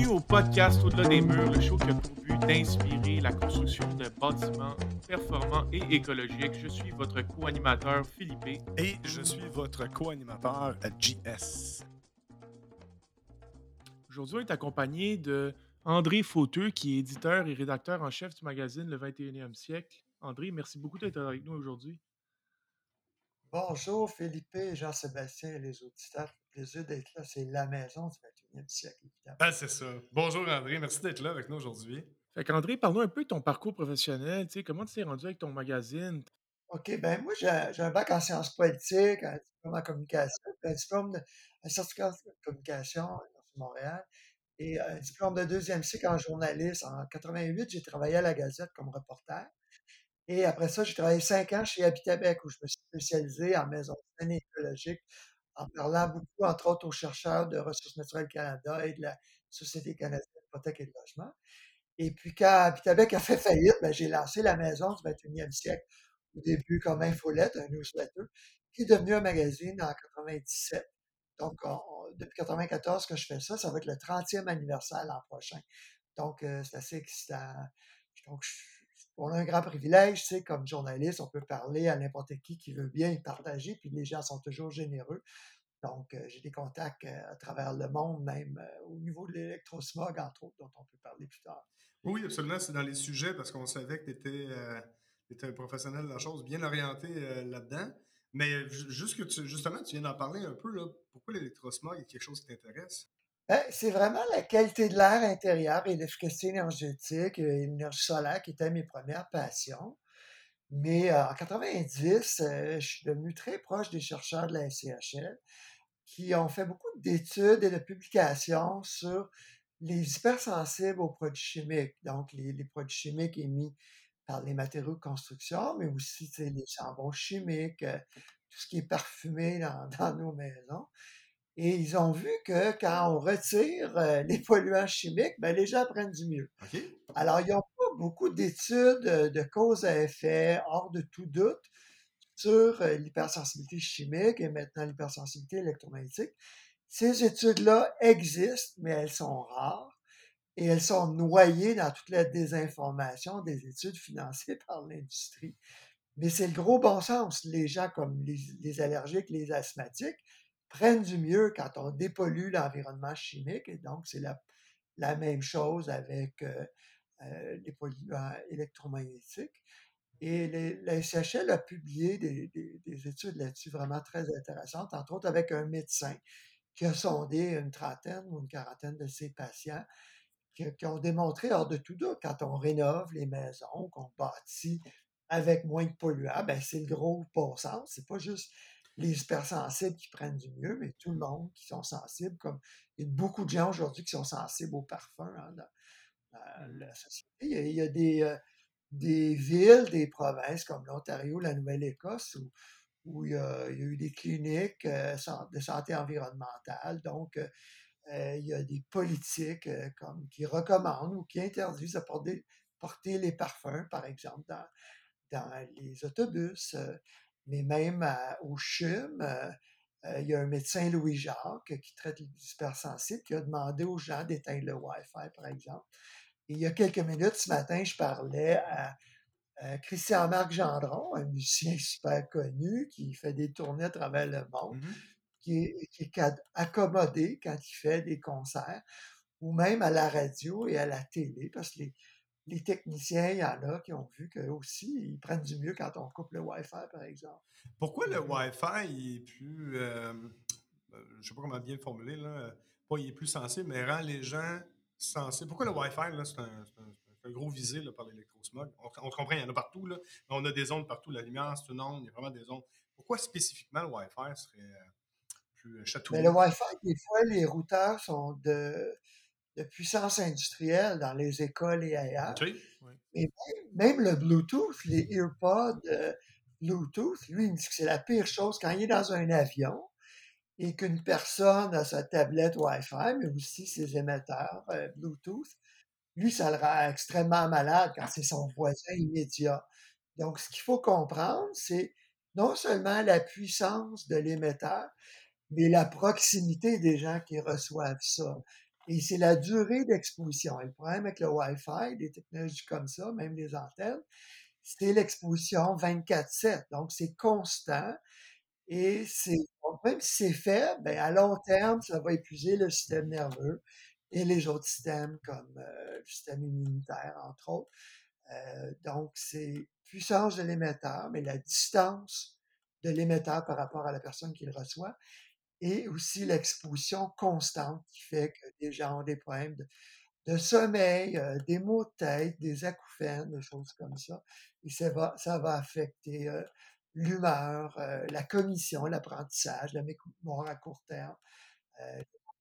Bienvenue au podcast Au-delà des murs, le show qui a pour but d'inspirer la construction de bâtiments performants et écologiques. Je suis votre co-animateur Philippe. Et je suis votre co-animateur JS. Aujourd'hui, on est accompagné de André Fauteux, qui est éditeur et rédacteur en chef du magazine Le 21e siècle. André, merci beaucoup d'être avec nous aujourd'hui. Bonjour Philippe, Jean-Sébastien et les auditeurs. Plaisir d'être là. C'est la maison du 21e siècle, évidemment. Ah, c'est ça. Bonjour André, merci d'être là avec nous aujourd'hui. Fait qu'André, parle-nous un peu de ton parcours professionnel. Tu sais, comment tu t'es rendu avec ton magazine? OK, ben moi, j'ai un bac en sciences politiques, un diplôme en communication, un diplôme de un certificat de communication à Montréal et un diplôme de deuxième cycle en journalisme. En 88, j'ai travaillé à la Gazette comme reporter. Et après ça, j'ai travaillé cinq ans chez Habitabec où je me suis spécialisé en maison saine écologique en parlant beaucoup, entre autres, aux chercheurs de Ressources naturelles Canada et de la Société canadienne d'hypothèque et de logement. Et puis, quand Habitabec a fait faillite, ben, j'ai lancé la maison du 21e siècle, au début comme infolette, un newsletter, qui est devenu un magazine en 97. Donc, depuis 94 que je fais ça, ça va être le 30e anniversaire l'an prochain. Donc, euh, c'est assez excitant. Donc, on a un grand privilège, tu sais, comme journaliste, on peut parler à n'importe qui qui veut bien partager, puis les gens sont toujours généreux. Donc, euh, j'ai des contacts euh, à travers le monde, même au niveau de l'électrosmog, entre autres, dont on peut parler plus tard. Oui, absolument. C'est dans les sujets parce qu'on savait que tu étais, un professionnel de la chose, bien orienté là-dedans. Mais juste que justement, tu viens d'en parler un peu, là, pourquoi l'électrosmog est quelque chose qui t'intéresse? Ben, c'est vraiment la qualité de l'air intérieur et l'efficacité énergétique et l'énergie solaire qui étaient mes premières passions. Mais euh, en 90, euh, je suis devenu très proche des chercheurs de la SCHL qui ont fait beaucoup d'études et de publications sur les hypersensibles aux produits chimiques, donc les, produits chimiques émis par les matériaux de construction, mais aussi les chambons chimiques, euh, tout ce qui est parfumé dans, nos maisons. Et ils ont vu que quand on retire euh, les polluants chimiques, ben, les gens prennent du mieux. Alors, ils n'ont pas beaucoup d'études euh, de cause à effet, hors de tout doute, sur l'hypersensibilité chimique et maintenant l'hypersensibilité électromagnétique. Ces études-là existent, mais elles sont rares et elles sont noyées dans toute la désinformation des études financées par l'industrie. Mais c'est le gros bon sens. Les gens comme les, allergiques, les asthmatiques prennent du mieux quand on dépollue l'environnement chimique. Et donc, c'est la, même chose avec euh, euh, les polluants électromagnétiques. Et la SHL a publié des, des études là-dessus vraiment très intéressantes, entre autres avec un médecin qui a sondé une trentaine ou une quarantaine de ses patients qui, ont démontré hors de tout doute, quand on rénove les maisons, qu'on bâtit avec moins de polluants, ben c'est le gros bon sens. C'est pas juste les hypersensibles qui prennent du mieux, mais tout le monde qui sont sensibles, comme il y a beaucoup de gens aujourd'hui qui sont sensibles au parfum hein, dans, mmh. la société. Il y a, des, euh, des villes, des provinces comme l'Ontario, la Nouvelle-Écosse, où, où il, y a, eu des cliniques euh, de santé environnementale. Donc, euh, il y a des politiques comme, qui recommandent ou qui interdisent de porter, porter les parfums, par exemple, dans, dans les autobus. Euh, mais même au CHUM, il y a un médecin, Louis Jacques, qui traite les hypersensibles, qui a demandé aux gens d'éteindre le Wi-Fi, par exemple. Et il y a quelques minutes, ce matin, je parlais à, Christian-Marc Gendron, un musicien super connu qui fait des tournées à travers le monde. Mmh qui est, accommodé quand il fait des concerts, ou même à la radio et à la télé, parce que les, techniciens, il y en a qui ont vu qu'eux aussi, ils prennent du mieux quand on coupe le Wi-Fi, par exemple. Pourquoi le Wi-Fi est plus, euh, je ne sais pas comment bien le formuler, là, pas il est plus sensible, mais rend les gens sensibles. Pourquoi le Wi-Fi, c'est un, gros visé par l'électrosmog? On, on, comprend, il y en a partout, là, on a des ondes partout, la lumière, c'est une onde, il y a vraiment des ondes. Pourquoi spécifiquement le Wi-Fi serait euh, euh, Mais le Wi-Fi, des fois, les routeurs sont de, de puissance industrielle dans les écoles et ailleurs. Oui. même, le Bluetooth, les EarPods euh, Bluetooth, lui, il me dit que c'est la pire chose quand il est dans un avion et qu'une personne a sa tablette Wi-Fi, mais aussi ses émetteurs euh, Bluetooth. Lui, ça le rend extrêmement malade quand c'est son voisin immédiat. Donc, ce qu'il faut comprendre, c'est non seulement la puissance de l'émetteur, mais la proximité des gens qui reçoivent ça. Et c'est la durée d'exposition. Et le problème avec le Wi-Fi, des technologies comme ça, même les antennes, c'est l'exposition 24/7. Donc, c'est constant et c'est même si c'est faible, ben, à long terme, ça va épuiser le système nerveux et les autres systèmes comme euh, le système immunitaire, entre autres. Euh, donc, c'est puissance de l'émetteur, mais la distance de l'émetteur par rapport à la personne qui le reçoit et aussi l'exposition constante qui fait que des gens ont des problèmes de, de sommeil, euh, des maux de tête, des acouphènes, des choses comme ça. Et ça va, ça va affecter euh, l'humeur, euh, la cognition, l'apprentissage, la mémoire à court terme.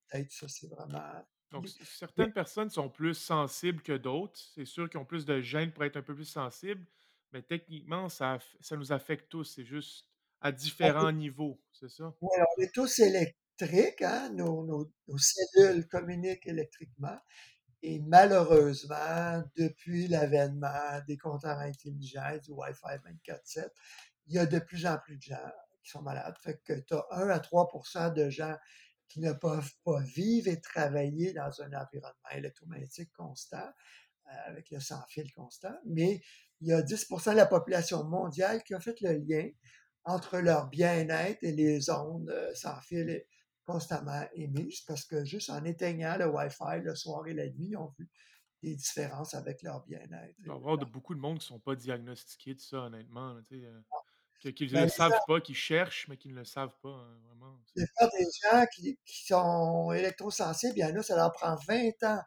Peut-être ça, c'est vraiment... Donc, les- les- certaines personnes sont plus sensibles que d'autres. C'est sûr qu'ils ont plus de gènes pour être un peu plus sensibles, mais techniquement, ça, ça nous affecte tous. C'est juste à on différents niveaux, c'est ça? Ouais, on est tous électriques, hein? Nos, nos- nos cellules communiquent électriquement. Et malheureusement, depuis l'avènement des compteurs intelligents, du Wi-Fi 24/7, il y a de plus en plus de gens qui sont malades. Fait que tu as 1 à 3% de gens qui ne peuvent pas vivre et travailler dans un environnement électromagnétique constant, euh, avec le sans-fil constant, mais il y a 10% de la population mondiale qui a fait le lien entre leur bien-être et les ondes euh, sans fil constamment émises, parce que juste en éteignant le Wi-Fi le soir et la nuit, ils ont vu des différences avec leur bien-être. Il doit y avoir de, beaucoup de monde qui ne sont pas diagnostiqués de ça, honnêtement. tu sais, euh, que- qu'ils ne Ben, le gens, savent pas, qu'ils cherchent, mais qu'ils ne le savent pas, hein, vraiment. des gens qui, qui sont électrosensibles, il y en a, ça leur prend 20 ans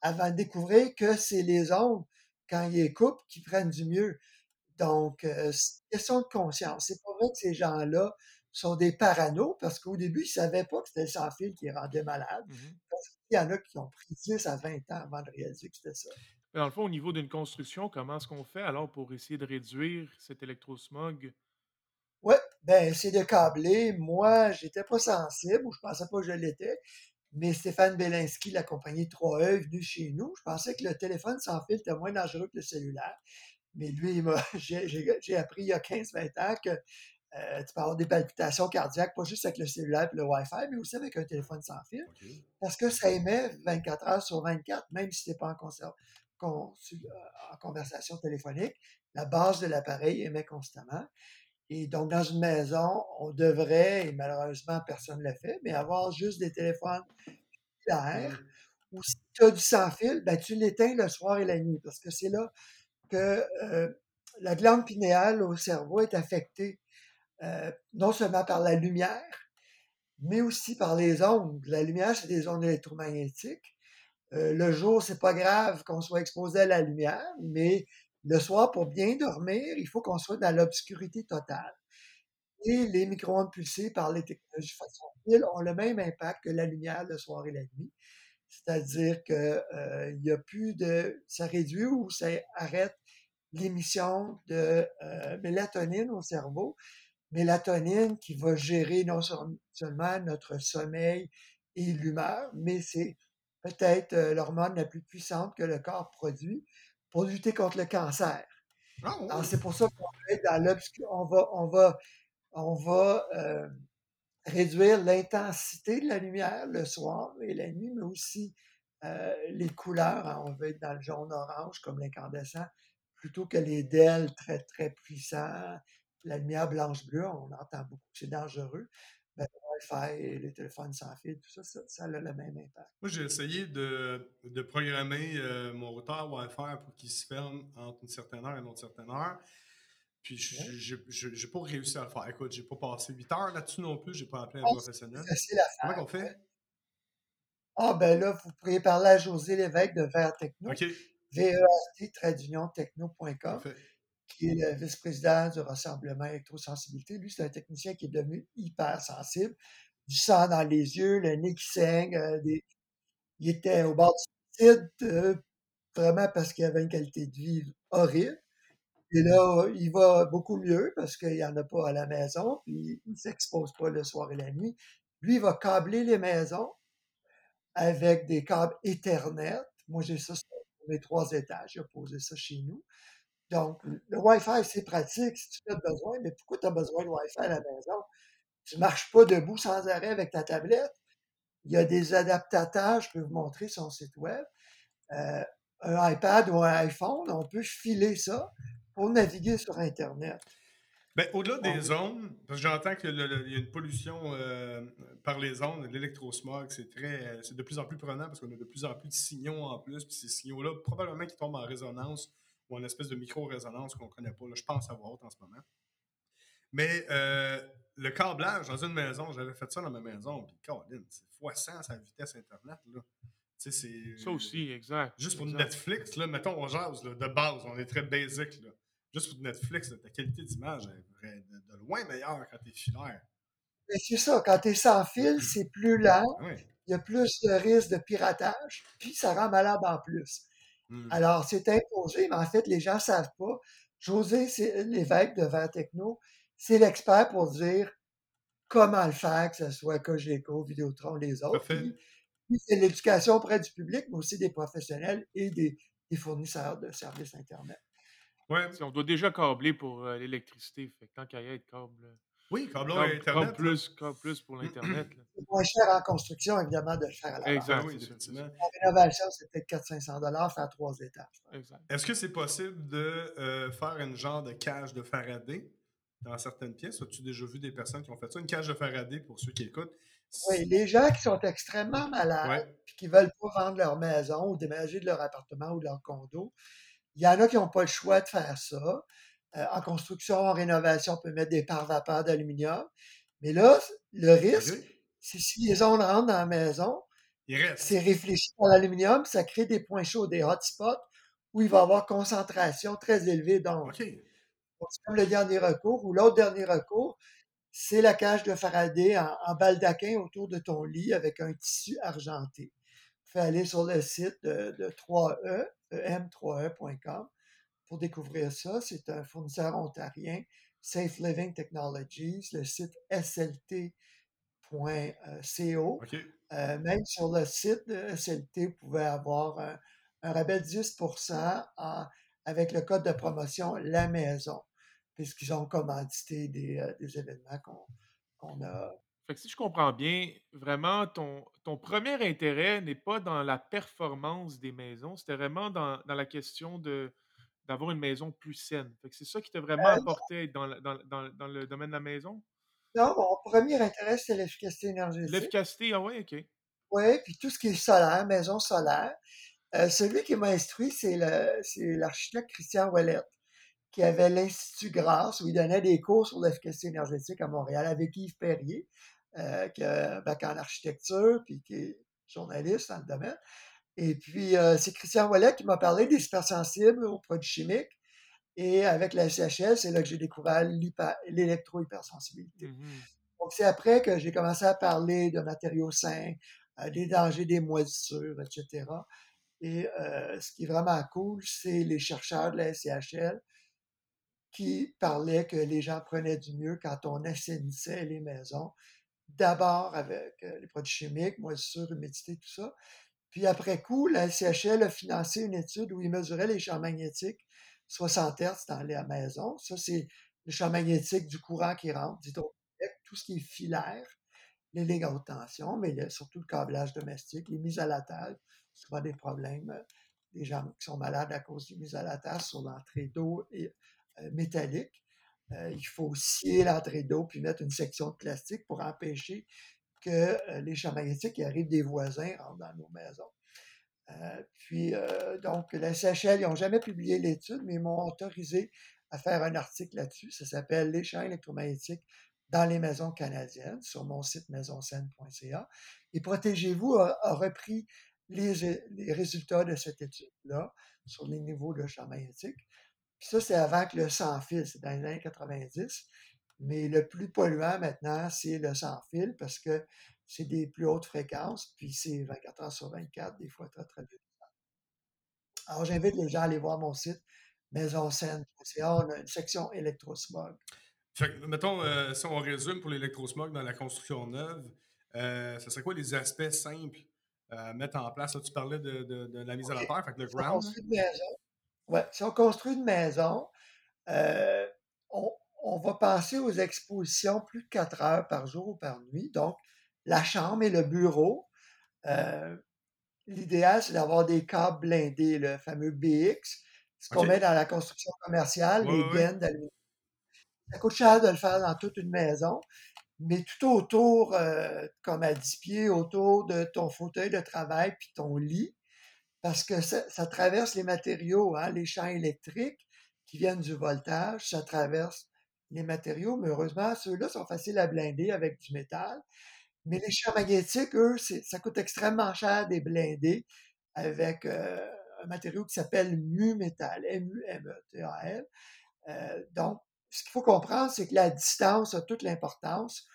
avant de découvrir que c'est les ondes, quand ils les coupent, qui prennent du mieux. Donc, euh, c'est une question de conscience. C'est pas vrai que ces gens-là sont des paranos parce qu'au début, ils savaient pas que c'était le sans-fil qui les rendait malades. Mhm. Il y en a qui ont pris 10 à 20 ans avant de réaliser que c'était ça. Mais Dans le fond, au niveau d'une construction, comment est-ce qu'on fait alors pour essayer de réduire cet électrosmog? Ouais, ben, c'est de câbler. Moi, j'étais pas sensible ou je pensais pas que je l'étais. Mais Stéphane Belinski, la compagnie 3E, est venu chez nous. Je pensais que le téléphone sans fil était moins dangereux que le cellulaire. Mais lui, j'ai appris il y a 15-20 ans que euh, tu peux avoir des palpitations cardiaques, pas juste avec le cellulaire et le Wi-Fi, mais aussi avec un téléphone sans fil. Parce que ça émet 24 heures sur 24, même si tu n'es pas en, con- euh, en conversation téléphonique. La base de l'appareil émet constamment. Et donc, dans une maison, on devrait, et malheureusement, personne ne le fait, mais avoir juste des téléphones filaires. Mhm. Ou si tu as du sans-fil, ben, tu l'éteins le soir et la nuit, parce que c'est là que euh, la glande pinéale au cerveau est affectée euh, non seulement par la lumière, mais aussi par les ondes. La lumière, c'est des ondes électromagnétiques. Euh, le jour, c'est pas grave qu'on soit exposé à la lumière, mais le soir, pour bien dormir, il faut qu'on soit dans l'obscurité totale. Et les micro-ondes pulsées par les technologies fil ont le même impact que la lumière le soir et la nuit. C'est-à-dire que euh, il y a plus de, ça réduit ou ça arrête l'émission de euh, mélatonine au cerveau. Mélatonine qui va gérer non seul- seulement notre sommeil et l'humeur, mais c'est peut-être euh, l'hormone la plus puissante que le corps produit pour lutter contre le cancer. Ah Alors, c'est pour ça qu'on va être dans l'obscur, on va, on va, on va euh, réduire l'intensité de la lumière le soir et la nuit, mais aussi euh, les couleurs. hein. On veut être dans le jaune-orange comme l'incandescent, plutôt que les DEL très, très puissants. La lumière blanche-bleue, on entend beaucoup que c'est dangereux. Ben, le Wi-Fi et les téléphones sans fil, tout ça, ça, a le même impact. Moi, j'ai essayé de, de programmer euh, mon routeur Wi-Fi pour qu'il se ferme entre une certaine heure et une autre certaine heure. Puis, je n'ai pas réussi à le faire. Écoute, j'ai pas passé 8 heures là-dessus non plus. J'ai pas appelé un Ah, professionnel. Comment qu'on fait? Ah, ben là, vous pourriez parler à José Lévesque de Vert Techno, OK, vert-techno.com. qui est le vice-président du Rassemblement électrosensibilité. Lui, c'est un technicien qui est devenu hyper sensible. Du sang dans les yeux, le nez qui saigne. euh, des- Il était au bord du suicide, euh, vraiment parce qu'il avait une qualité de vie horrible. Et là, il va beaucoup mieux parce qu'il n'y en a pas à la maison, puis il ne s'expose pas le soir et la nuit. Lui, il va câbler les maisons avec des câbles Ethernet. Moi, j'ai ça sur mes trois étages. J'ai posé ça chez nous. Donc, le Wi-Fi, c'est pratique si tu as besoin, mais pourquoi tu as besoin de Wi-Fi à la maison? Tu ne marches pas debout sans arrêt avec ta tablette. il y a des adaptateurs, je peux vous montrer son site web. Euh, un iPad ou un iPhone, on peut filer ça pour naviguer sur Internet. Ben, au-delà des ondes, parce que j'entends qu'il y a une pollution euh, par les ondes, l'électrosmog, c'est très, c'est de plus en plus prenant parce qu'on a de plus en plus de signaux en plus, puis ces signaux-là, probablement qui tombent en résonance ou en espèce de micro-résonance qu'on ne connaît pas. je pense avoir en ce moment. Mais euh, le câblage dans une maison, j'avais fait ça dans ma maison, puis c'est fois 100 sa vitesse Internet. Là. Ça aussi, exact. Juste pour Netflix, là, mettons, on jase de base, on est très basic. Là juste pour Netflix, ta qualité d'image est de, loin meilleure quand tu es filaire. C'est ça, quand tu es sans fil, c'est plus lent, il y a plus de risque de piratage, puis ça rend malade en plus. Mmh. Alors, c'est imposé, mais en fait, les gens ne savent pas. José l'évêque de Vert Techno, c'est l'expert pour dire comment le faire, que ce soit Cogeco, Vidéotron, les autres. c'est l'éducation auprès du public, mais aussi des professionnels et des fournisseurs de services Internet. Ouais. on doit déjà câbler pour euh, l'électricité. Fait que tant qu'à y être, câble. Euh, oui, câble Internet. Câble plus, câble plus pour l'Internet. C'est moins cher en construction, évidemment, de le faire à la Exact. Oui, effectivement. En rénovation, c'est peut-être 400-500 faire trois étages. Exact. Est-ce que c'est possible de euh, faire une genre de cage de Faraday dans certaines pièces? As-tu déjà vu des personnes qui ont fait ça? Une cage de Faraday, pour ceux qui écoutent. Oui, les gens qui sont extrêmement malades et qui ne veulent pas vendre leur maison ou déménager de leur appartement ou de leur condo, il y en a qui n'ont pas le choix de faire ça. Euh, en construction, en rénovation, on peut mettre des pare-vapeurs d'aluminium. Mais là, le risque, c'est si les ondes rentrent dans la maison, c'est réfléchi par l'aluminium, ça crée des points chauds, des hotspots, où il va y avoir concentration très élevée d'ondes. c'est comme le dernier recours, ou l'autre dernier recours, c'est la cage de Faraday en, en, baldaquin autour de ton lit avec un tissu argenté. Vous pouvez aller sur le site de, de 3E, em3e.com pour découvrir ça. C'est un fournisseur ontarien, Safe Living Technologies, le site slt.co. Euh, même sur le site de SLT, vous pouvez avoir un, rabais de 10 avec le code de promotion La Maison, puisqu'ils ont commandité des, euh, des événements qu'on a fait que si je comprends bien, vraiment, ton, ton premier intérêt n'est pas dans la performance des maisons, c'était vraiment dans, dans la question de d'avoir une maison plus saine. Fait que c'est ça qui t'a vraiment euh, apporté dans, dans, dans, dans, le domaine de la maison? Non, mon premier intérêt, c'est l'efficacité énergétique. L'efficacité, ah oui, OK. Oui, puis tout ce qui est solaire, maison solaire. Euh, celui qui m'a instruit, c'est l'architecte Christian Ouellette, qui avait l'Institut Grasse, où il donnait des cours sur l'efficacité énergétique à Montréal avec Yves Perrier euh, qui a un bac en architecture, puis qui est journaliste dans le domaine. Et puis, euh, c'est Christian Wallet qui m'a parlé des hypersensibles aux produits chimiques. Et avec la SHL, c'est là que j'ai découvert l'électro-hypersensibilité. Mmh Donc, c'est après que j'ai commencé à parler de matériaux sains, euh, des dangers des moisissures, etc. Et euh, ce qui est vraiment cool, c'est les chercheurs de la SCHL qui parlaient que les gens prenaient du mieux quand on assainissait les maisons d'abord avec euh, les produits chimiques, moisissure, humidité, tout ça. Puis après coup, la CHL a financé une étude où ils mesuraient les champs magnétiques 60 Hz dans la maison. Ça, c'est le champ magnétique du courant qui rentre, tout ce qui est filaire, les lignes à haute tension, mais surtout le câblage domestique, les mises à la table, souvent des problèmes, euh, des gens qui sont malades à cause des mises à la table sur l'entrée d'eau euh, métallique. Euh, il faut scier l'entrée d'eau puis mettre une section de plastique pour empêcher que euh, les champs magnétiques arrivent des voisins rentrent dans nos maisons. Euh, puis, donc, la CHL, ils n'ont jamais publié l'étude, mais ils m'ont autorisé à faire un article là-dessus. Ça s'appelle Les champs électromagnétiques dans les maisons canadiennes sur mon site maisonscène.ca. Et Protégez-vous a, repris les, les, résultats de cette étude-là sur les niveaux de champs magnétiques. Puis ça, c'est avant que le sans-fil, c'est dans les années 90. Mais le plus polluant maintenant, c'est le sans-fil parce que c'est des plus hautes fréquences, puis c'est 24 heures sur 24, des fois très, très vite. Alors, j'invite les gens à aller voir mon site maisonscène.ca. On a une section électrosmog. Fait mettons, euh, si on résume pour l'électrosmog dans la construction neuve, euh, ce serait quoi les aspects simples à mettre en place? tu parlais de, la mise à la terre, fait que le ground. Ouais, si on construit une maison, euh, on, va penser aux expositions plus de quatre heures par jour ou par nuit. Donc, la chambre et le bureau euh, l'idéal, c'est d'avoir des câbles blindés, le fameux BX, ce qu'on met dans la construction commerciale, les gaines d'aluminium. Ça coûte cher de le faire dans toute une maison, mais tout autour, euh, comme à 10 pieds, autour de ton fauteuil de travail puis ton lit, parce que ça, traverse les matériaux, hein, les champs électriques qui viennent du voltage, ça traverse les matériaux, mais heureusement, ceux-là sont faciles à blinder avec du métal. Mais les champs magnétiques, eux, ça coûte extrêmement cher des blindés avec euh, un matériau qui s'appelle mu-métal, M-U-M-E-T-A-L. Euh, donc, ce qu'il faut comprendre, c'est que la distance a toute l'importance.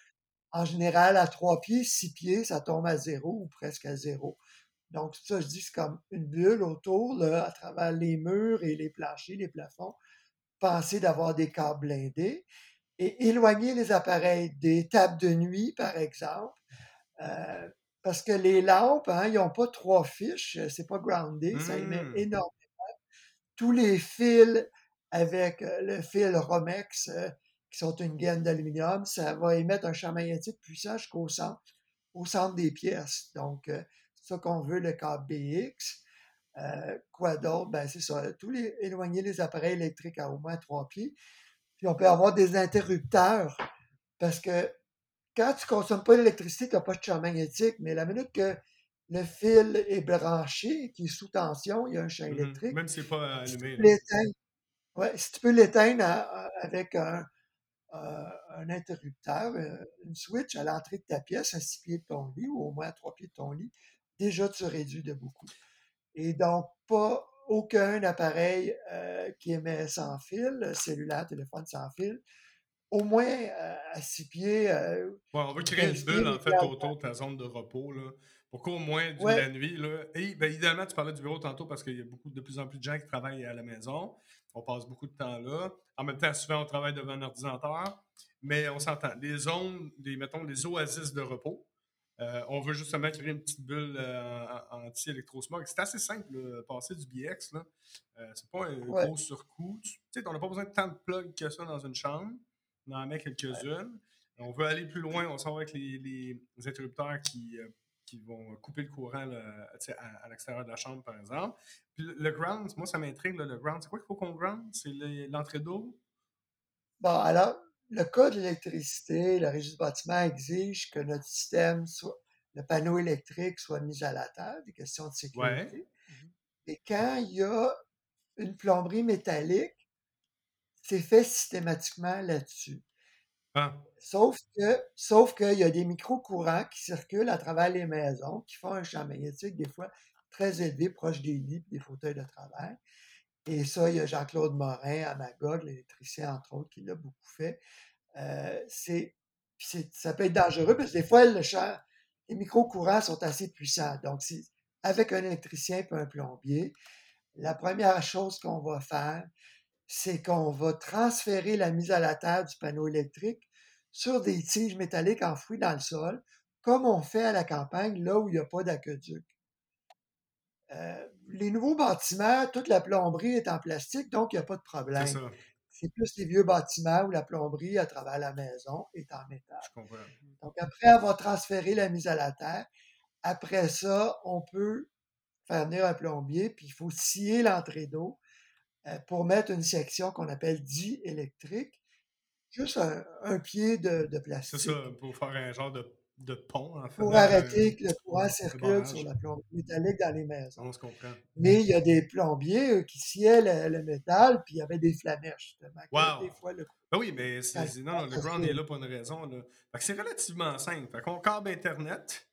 En général, à trois pieds, six pieds, ça tombe à zéro ou presque à zéro. Donc, ça, je dis, c'est comme une bulle autour, là, à travers les murs et les planchers, les plafonds. Pensez d'avoir des câbles blindés et éloigner les appareils des tables de nuit, par exemple. Euh, parce que les lampes, hein, ils n'ont pas trois fiches, c'est pas groundé, ça émet Hmm. énormément. Tous les fils avec euh, le fil Romex, euh, qui sont une gaine d'aluminium, ça va émettre un champ magnétique puissant jusqu'au centre, au centre des pièces. Donc, euh, ça qu'on veut, le câble BX. Euh, quoi d'autre? Ben, c'est ça. Tous les, éloigner les appareils électriques à au moins trois pieds. Puis on peut avoir des interrupteurs parce que quand tu ne consommes pas d'électricité, tu n'as pas de champ magnétique, mais la minute que le fil est branché, qui est sous tension, il y a un champ Mhm. électrique. Même si c'est pas Si allumé. ouais, si tu peux l'éteindre à- à- avec un, euh, un interrupteur, euh, une switch à l'entrée de ta pièce, à six pieds de ton lit, ou au moins à trois pieds de ton lit, déjà tu réduis de beaucoup. Et donc, pas aucun appareil euh, qui émet sans fil, cellulaire, téléphone sans fil, au moins euh, à six pieds. euh, Ouais, on veut créer 15 une bulle, en fait, autour de ta zone de repos, là, pour qu'au moins, Ouais, la nuit, là, et ben, idéalement, tu parlais du bureau tantôt parce qu'il y a beaucoup, de plus en plus de gens qui travaillent à la maison. On passe beaucoup de temps là. En même temps, souvent, on travaille devant un ordinateur. Mais on s'entend. Les zones, des, mettons, les oasis de repos, euh, on veut justement créer une petite bulle euh, anti-électrosmog. C'est assez simple, là, passer du BX. Là. Euh, c'est pas un ouais. gros surcoût. Tu sais, on n'a pas besoin de tant de plugs que ça dans une chambre. On en met quelques-unes. On veut aller plus loin. On s'en va avec les, les interrupteurs qui, euh, qui vont couper le courant là, à, à l'extérieur de la chambre, par exemple. Puis le, ground, moi, ça m'intrigue. le ground, c'est quoi qu'il faut qu'on ground? C'est le- l'entrée d'eau? Bon, alors, le code de l'électricité, le registre du bâtiment exige que notre système, soit, le panneau électrique soit mis à la terre, des questions de sécurité. Mhm. Et quand il y a une plomberie métallique, c'est fait systématiquement là-dessus. Ah, Sauf que, sauf qu'il y a des micro-courants qui circulent à travers les maisons, qui font un champ magnétique, des fois très élevé, proche des lits, et des fauteuils de travail. Et ça, il y a Jean-Claude Morin à Magog, l'électricien, entre autres, qui l'a beaucoup fait. Euh, c'est, ça peut être dangereux parce que des fois, le champ, les micro-courants sont assez puissants. Donc, avec un électricien et un plombier, la première chose qu'on va faire, c'est qu'on va transférer la mise à la terre du panneau électrique sur des tiges métalliques enfouies dans le sol, comme on fait à la campagne, là où il n'y a pas d'aqueduc. Euh, les nouveaux bâtiments, toute la plomberie est en plastique, donc il n'y a pas de c'est problème. ça. C'est plus les vieux bâtiments où la plomberie, à travers la maison, est en métal. Je comprends. Donc, après avoir transféré la mise à la terre, après ça, on peut faire venir un plombier, puis il faut scier l'entrée d'eau euh, pour mettre une section qu'on appelle diélectrique, juste un, un pied de, de C'est plastique, ça, pour faire un genre de, de pont, en fait. pour arrêter que le courant circule sur la plomberie métallique dans les maisons. On se comprend. Mais il y a des plombiers qui sciaient le, le métal, puis il y avait des flamèches, justement. Wow! des fois, le Ben oui, mais c'est, le non, le ground est circule. là pour une raison. Là. C'est relativement simple. Fait qu'on câble Internet.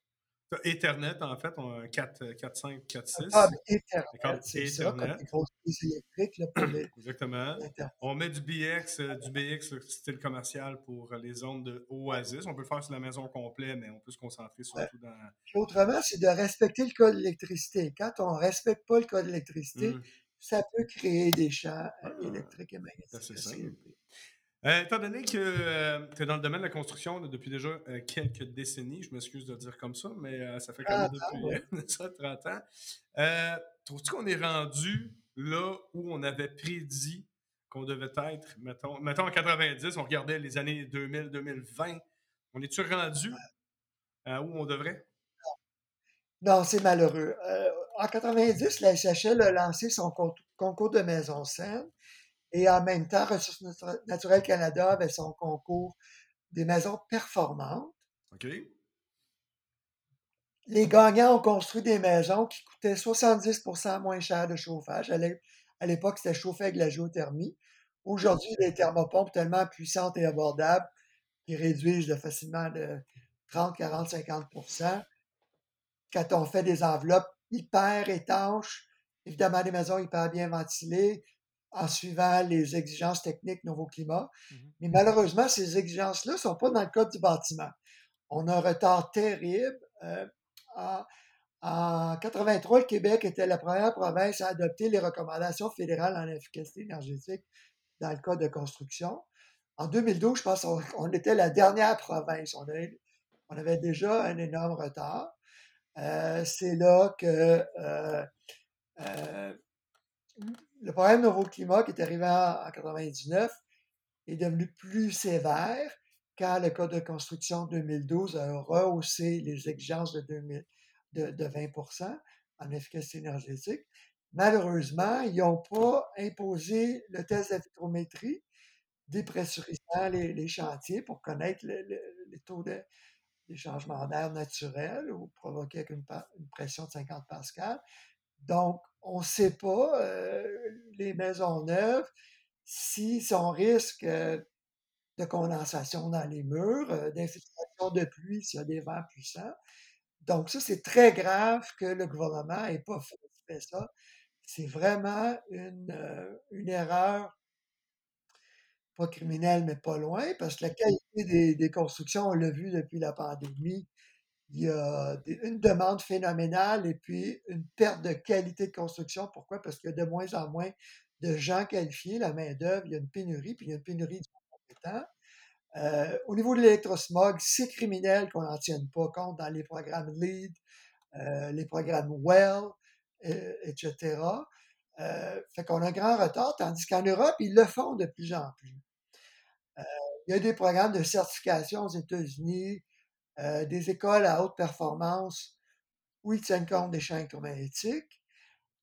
T'as Ethernet, en fait, on a un 4, 4 5, 4, Un 6. câble Un câble Ethernet, c'est ça, comme les grosses prises électriques là, pour les- Exactement. On met du BX, euh, du BX euh, style commercial pour euh, les zones de Oasis. On peut le faire sur la maison au complet, mais on peut se concentrer Ouais. surtout dans. Puis autrement, c'est de respecter le code de l'électricité. Quand on ne respecte pas le code de l'électricité, Hum, ça peut créer des champs Ah, électriques et c'est magnétiques. Euh, étant donné que tu es dans le domaine de la construction là, depuis déjà euh, quelques décennies, je m'excuse de le dire comme ça, mais euh, ça fait quand même 30 ans, depuis euh, ça, 30 ans. Euh, Trouves-tu qu'on est rendu là où on avait prédit qu'on devait être, mettons, mettons en 90, on regardait les années 2000, 2020. On est-tu rendu où on devrait? Non, c'est malheureux. Euh, en 90, la SHL a lancé son concours de maisons saines et en même temps, Ressources naturelles Canada avait son concours des maisons performantes. OK. Les gagnants ont construit des maisons qui coûtaient 70% moins cher de chauffage. À l'époque, c'était chauffé avec la géothermie. Aujourd'hui, des thermopompes tellement puissantes et abordables qui réduisent de facilement de 30, 40, 50% Quand on fait des enveloppes hyper étanches, évidemment des maisons hyper bien ventilées, en suivant les exigences techniques Nouveau Climat. Mmh Mais malheureusement, ces exigences-là ne sont pas dans le code du bâtiment. On a un retard terrible. Euh, en, en 83, le Québec était la première province à adopter les recommandations fédérales en efficacité énergétique dans le code de construction. En 2012, je pense qu'on était la dernière province. On avait, déjà un énorme retard. Euh, c'est là que euh, le problème Nouveau Climat qui est arrivé en, 1999 est devenu plus sévère quand le Code de construction 2012 a rehaussé les exigences de, 20% en efficacité énergétique. Malheureusement, ils n'ont pas imposé le test de vitrométrie dépressurisant les, chantiers pour connaître les taux de, des changements d'air naturels ou provoqués avec une, une, pression de 50 pascal. Donc, on ne sait pas, euh, les maisons neuves, si son risque euh, de condensation dans les murs, euh, d'infiltration de pluie s'il y a des vents puissants. Donc, ça, c'est très grave que le gouvernement n'ait pas fait, ça. C'est vraiment une, erreur, pas criminelle, mais pas loin, parce que la qualité des constructions, on l'a vu depuis la pandémie, il y a une demande phénoménale et puis une perte de qualité de construction. Pourquoi? Parce qu'il y a de moins en moins de gens qualifiés, la main-d'œuvre, il y a une pénurie, puis il y a une pénurie de compétents. Euh, au niveau de l'électrosmog, c'est criminel qu'on n'en tienne pas compte dans les programmes LEED, euh, les programmes WELL, etc. Euh, fait qu'on a un grand retard, tandis qu'en Europe, ils le font de plus en plus. il y a des programmes de certification aux États-Unis, euh, des écoles à haute performance où ils tiennent compte des champs électromagnétiques.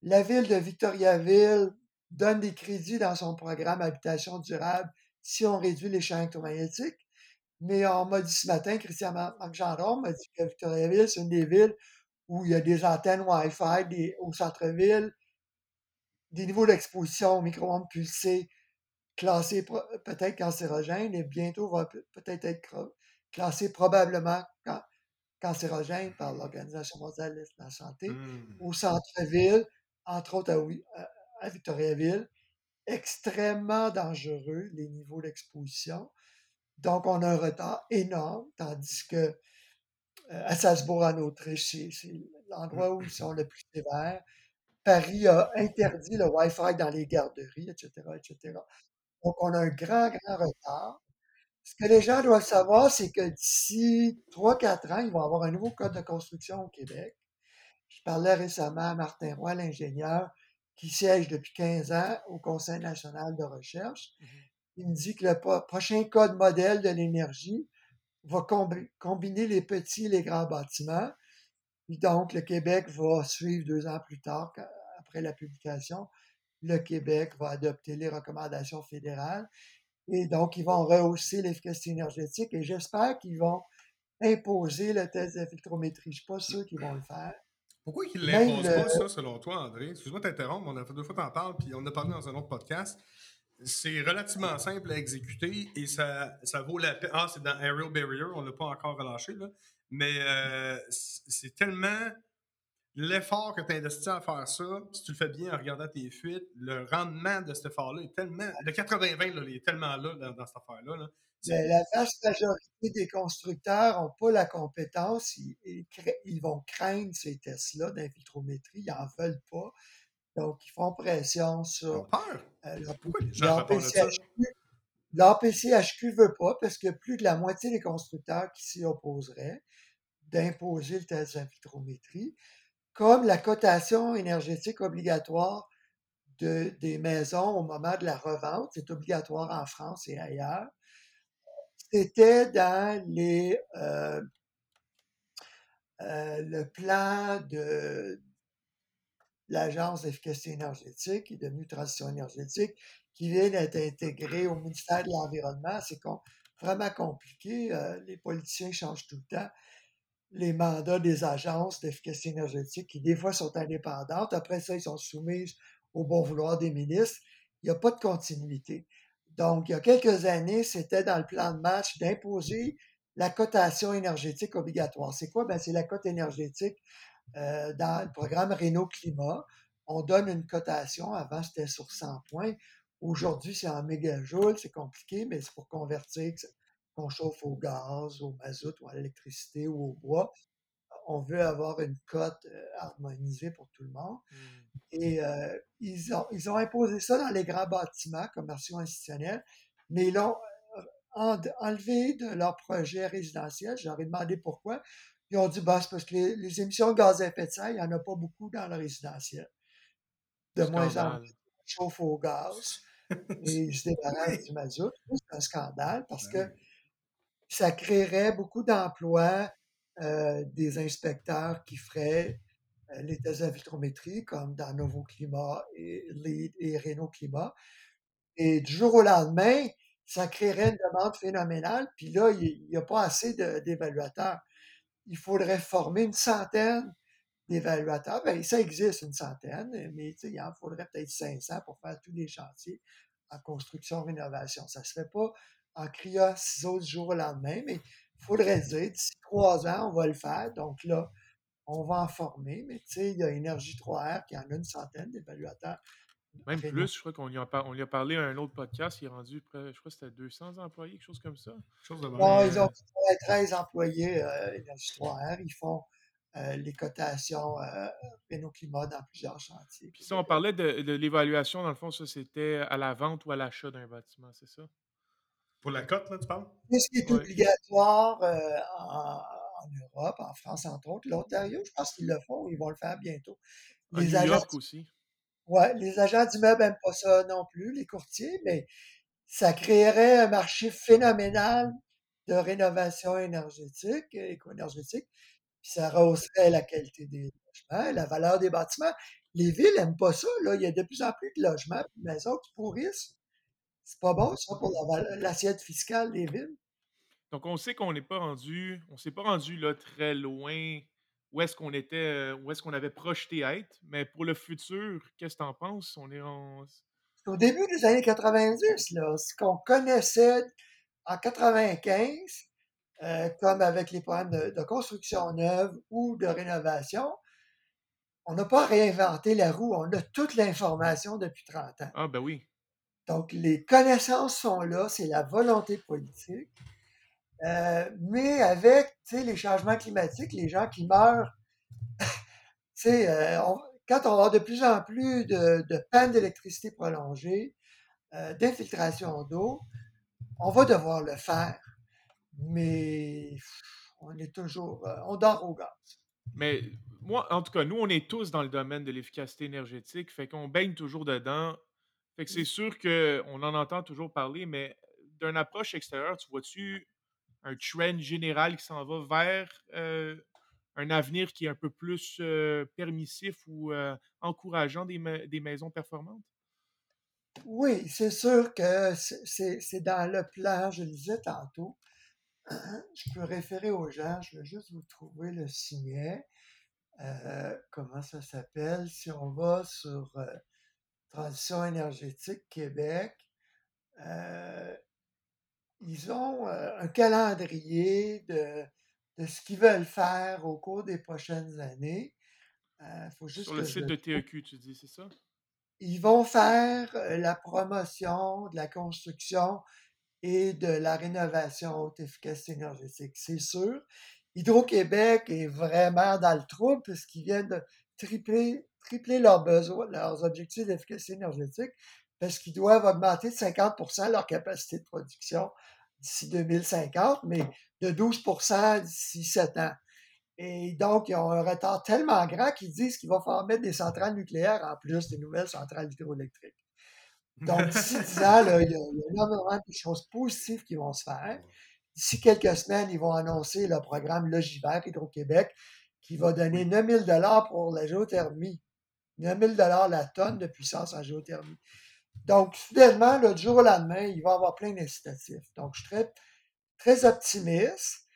La ville de Victoriaville donne des crédits dans son programme Habitation durable si on réduit les champs électromagnétiques. Mais on m'a dit ce matin, Christian Marc m'a dit que Victoriaville, c'est une des villes où il y a des antennes Wi-Fi au centre-ville, des niveaux d'exposition aux micro-ondes pulsées classés peut-être cancérogènes et bientôt va peut-être être classé probablement cancérogène par l'Organisation mondiale de la santé, mmh. au centre-ville, entre autres à, à, Victoriaville. Extrêmement dangereux, les niveaux d'exposition. Donc, on a un retard énorme, tandis que euh, à Salzbourg, en Autriche, c'est l'endroit où ils sont le plus sévères. Paris a interdit le Wi-Fi dans les garderies, etc., etc. Donc, on a un grand, grand retard. Ce que les gens doivent savoir, c'est que d'ici 3-4 ans, ils vont avoir un nouveau code de construction au Québec. Je parlais récemment à Martin Roy, l'ingénieur, qui siège depuis 15 ans au Conseil national de recherche. Mmh Il me dit que le prochain code modèle de l'énergie va combiner les petits et les grands bâtiments. Et donc, le Québec va suivre deux ans plus tard, après la publication. Le Québec va adopter les recommandations fédérales. Et donc, ils vont rehausser l'efficacité énergétique et j'espère qu'ils vont imposer le test de filtrométrie. Je ne suis pas sûr qu'ils vont le faire. Pourquoi ils ne l'imposent pas, ça, selon toi, André? Excuse-moi de t'interrompre, on a fait deux fois t'en parles, puis on a parlé dans un autre podcast. C'est relativement simple à exécuter et ça, ça vaut la peine. Ah, c'est dans Aerial Barrier, on ne l'a pas encore relâché, là. Mais euh, c'est tellement l'effort que tu as investi à faire ça, si tu le fais bien en regardant tes fuites, le rendement de cet effort-là est tellement. Le 80-20 il est tellement là dans, cette affaire-là. La vaste majorité des constructeurs n'ont pas la compétence. Ils, vont craindre ces tests-là d'infiltrométrie. Ils n'en veulent pas. Donc, ils font pression sur. Ils ont L'APCHQ ne veut pas parce que plus de la moitié des constructeurs qui s'y opposeraient d'imposer le test d'infiltrométrie comme la cotation énergétique obligatoire de, des maisons au moment de la revente, c'est obligatoire en France et ailleurs, c'était dans les, euh, euh, le plan de l'Agence d'efficacité énergétique qui est devenue Transition énergétique, qui vient d'être intégré au ministère de l'Environnement. C'est vraiment compliqué. Euh, les politiciens changent tout le temps les mandats des agences d'efficacité énergétique qui, des fois, sont indépendantes. Après ça, ils sont soumis au bon vouloir des ministres. Il n'y a pas de continuité. Donc, il y a quelques années, c'était dans le plan de match d'imposer la cotation énergétique obligatoire. C'est quoi? Ben, c'est la cote énergétique euh, dans le programme Renault Climat. On donne une cotation. Avant, c'était sur 100 points. Aujourd'hui, c'est en mégajoules. C'est compliqué, mais c'est pour convertir qu'on chauffe au gaz, au mazout ou à l'électricité ou au bois. On veut avoir une cote euh, harmonisée pour tout le monde. Mmh. Et euh, ils, ont, ils ont imposé ça dans les grands bâtiments commerciaux institutionnels, mais ils l'ont euh, enlevé de leur projet résidentiel. J'aurais demandé pourquoi. Ils ont dit, bah, c'est parce que les, émissions de gaz à effet de serre, il n'y en a pas beaucoup dans le résidentiel. De moins en moins, chauffe au gaz et ils se débarrassent du mazout. C'est un scandale parce ben que ça créerait beaucoup d'emplois euh, des inspecteurs qui feraient euh, les tests de vitrométrie, comme dans Novo Climat et, Renault Climat. Et du jour au lendemain, ça créerait une demande phénoménale. Puis là, il n'y a pas assez d'évaluateurs. Il faudrait former une centaine d'évaluateurs. Bien, ça existe, une centaine, mais il en faudrait peut-être 500 pour faire tous les chantiers en construction, rénovation. Ça ne se fait pas en criant ciseaux du jour au lendemain, mais il faudrait dire, d'ici trois ans, on va le faire. Donc là, on va en former, mais tu sais, il y a Énergie 3R qui en a une centaine d'évaluateurs. Même plus, je crois qu'on lui, a on a parlé à un autre podcast, il est rendu près, je crois que c'était 200 employés, quelque chose comme ça. Chose de bon, ils ont 13 employés, euh, Énergie 3R, ils font euh, les cotations euh, Renault Climat dans plusieurs chantiers. Puis si on parlait de, de l'évaluation, dans le fond, ça c'était à la vente ou à l'achat d'un bâtiment, c'est ça? Pour la cote, là, tu parles? Ce qui est obligatoire euh, en, Europe, en France, entre autres. L'Ontario, je pense qu'ils le font, ils vont le faire bientôt. Les New agents, York aussi. Ouais, les agents d'immeubles n'aiment pas ça non plus, les courtiers, mais ça créerait un marché phénoménal de rénovation énergétique, éco-énergétique, puis ça rehausserait la qualité des logements, la valeur des bâtiments. Les villes n'aiment pas ça, là. Il y a de plus en plus de logements, de maisons qui pourrissent c'est pas bon, ça, pour l'assiette fiscale des villes? Donc, on sait qu'on n'est pas rendu, on s'est pas rendu là très loin où est-ce qu'on était, où est-ce qu'on avait projeté être, mais pour le futur, qu'est-ce que tu en penses? On est Au début des années 90, là, ce qu'on connaissait en 95, euh, comme avec les problèmes de, construction neuve ou de rénovation, on n'a pas réinventé la roue, on a toute l'information depuis 30 ans. Ah, ben oui. Donc, les connaissances sont là, c'est la volonté politique. Euh, mais avec les changements climatiques, les gens qui meurent, euh, quand on a de plus en plus de, de pannes d'électricité prolongées, euh, d'infiltration d'eau, on va devoir le faire. Mais on est toujours, on dort au gaz. Mais moi, en tout cas, nous, on est tous dans le domaine de l'efficacité énergétique, fait qu'on baigne toujours dedans. Fait que c'est sûr qu'on en entend toujours parler, mais d'une approche extérieure, tu vois-tu un trend général qui s'en va vers euh, un avenir qui est un peu plus euh, permissif ou euh, encourageant des, des, maisons performantes? Oui, c'est sûr que c'est dans le plan, je le disais tantôt. Je peux référer aux gens, je vais juste vous trouver le signet. comment ça s'appelle? Si on va sur Transition énergétique Québec, euh, ils ont euh, un calendrier de, de ce qu'ils veulent faire au cours des prochaines années. Euh, faut juste Sur le site de TEQ, tu dis, c'est ça? Ils vont faire la promotion de la construction et de la rénovation haute efficacité énergétique, c'est sûr. Hydro-Québec est vraiment dans le trouble puisqu'ils viennent de tripler tripler leurs besoins, leurs objectifs d'efficacité énergétique parce qu'ils doivent augmenter de 50% leur capacité de production d'ici 2050, mais de 12% d'ici 7 ans. Et donc, ils ont un retard tellement grand qu'ils disent qu'il va falloir mettre des centrales nucléaires en plus des nouvelles centrales hydroélectriques. Donc, d'ici 10 ans, il, y a, énormément de choses positives qui vont se faire. D'ici quelques semaines, ils vont annoncer le programme Logivert Hydro-Québec qui va donner Oui. 9 000 pour la géothermie. 9 000 la tonne de puissance en géothermie. Donc, soudainement, là, du jour au lendemain, il va y avoir plein d'incitatifs. Donc, je suis très, optimiste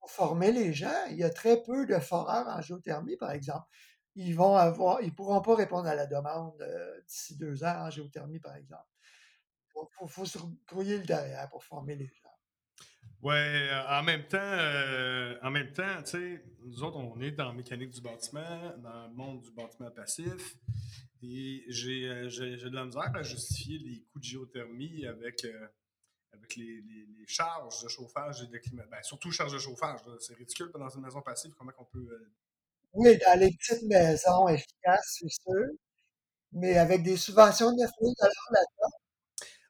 pour former les gens. Il y a très peu de foreurs en géothermie, par exemple. Ils vont avoir, ils pourront pas répondre à la demande euh, d'ici deux ans en géothermie, par exemple. Il faut, se grouiller le derrière pour former les gens. Ouais, en même temps, euh, en même temps, tu sais, nous autres, on est dans la mécanique du bâtiment, dans le monde du bâtiment passif, et j'ai euh, de la misère à justifier les coûts de géothermie avec, euh, avec les, les- les charges de chauffage et de climat. Ben, surtout charges de chauffage, c'est ridicule dans une maison passive, comment on peut... euh, Oui, dans les petites maisons efficaces, c'est sûr, mais avec des subventions de 9 000 la tonne.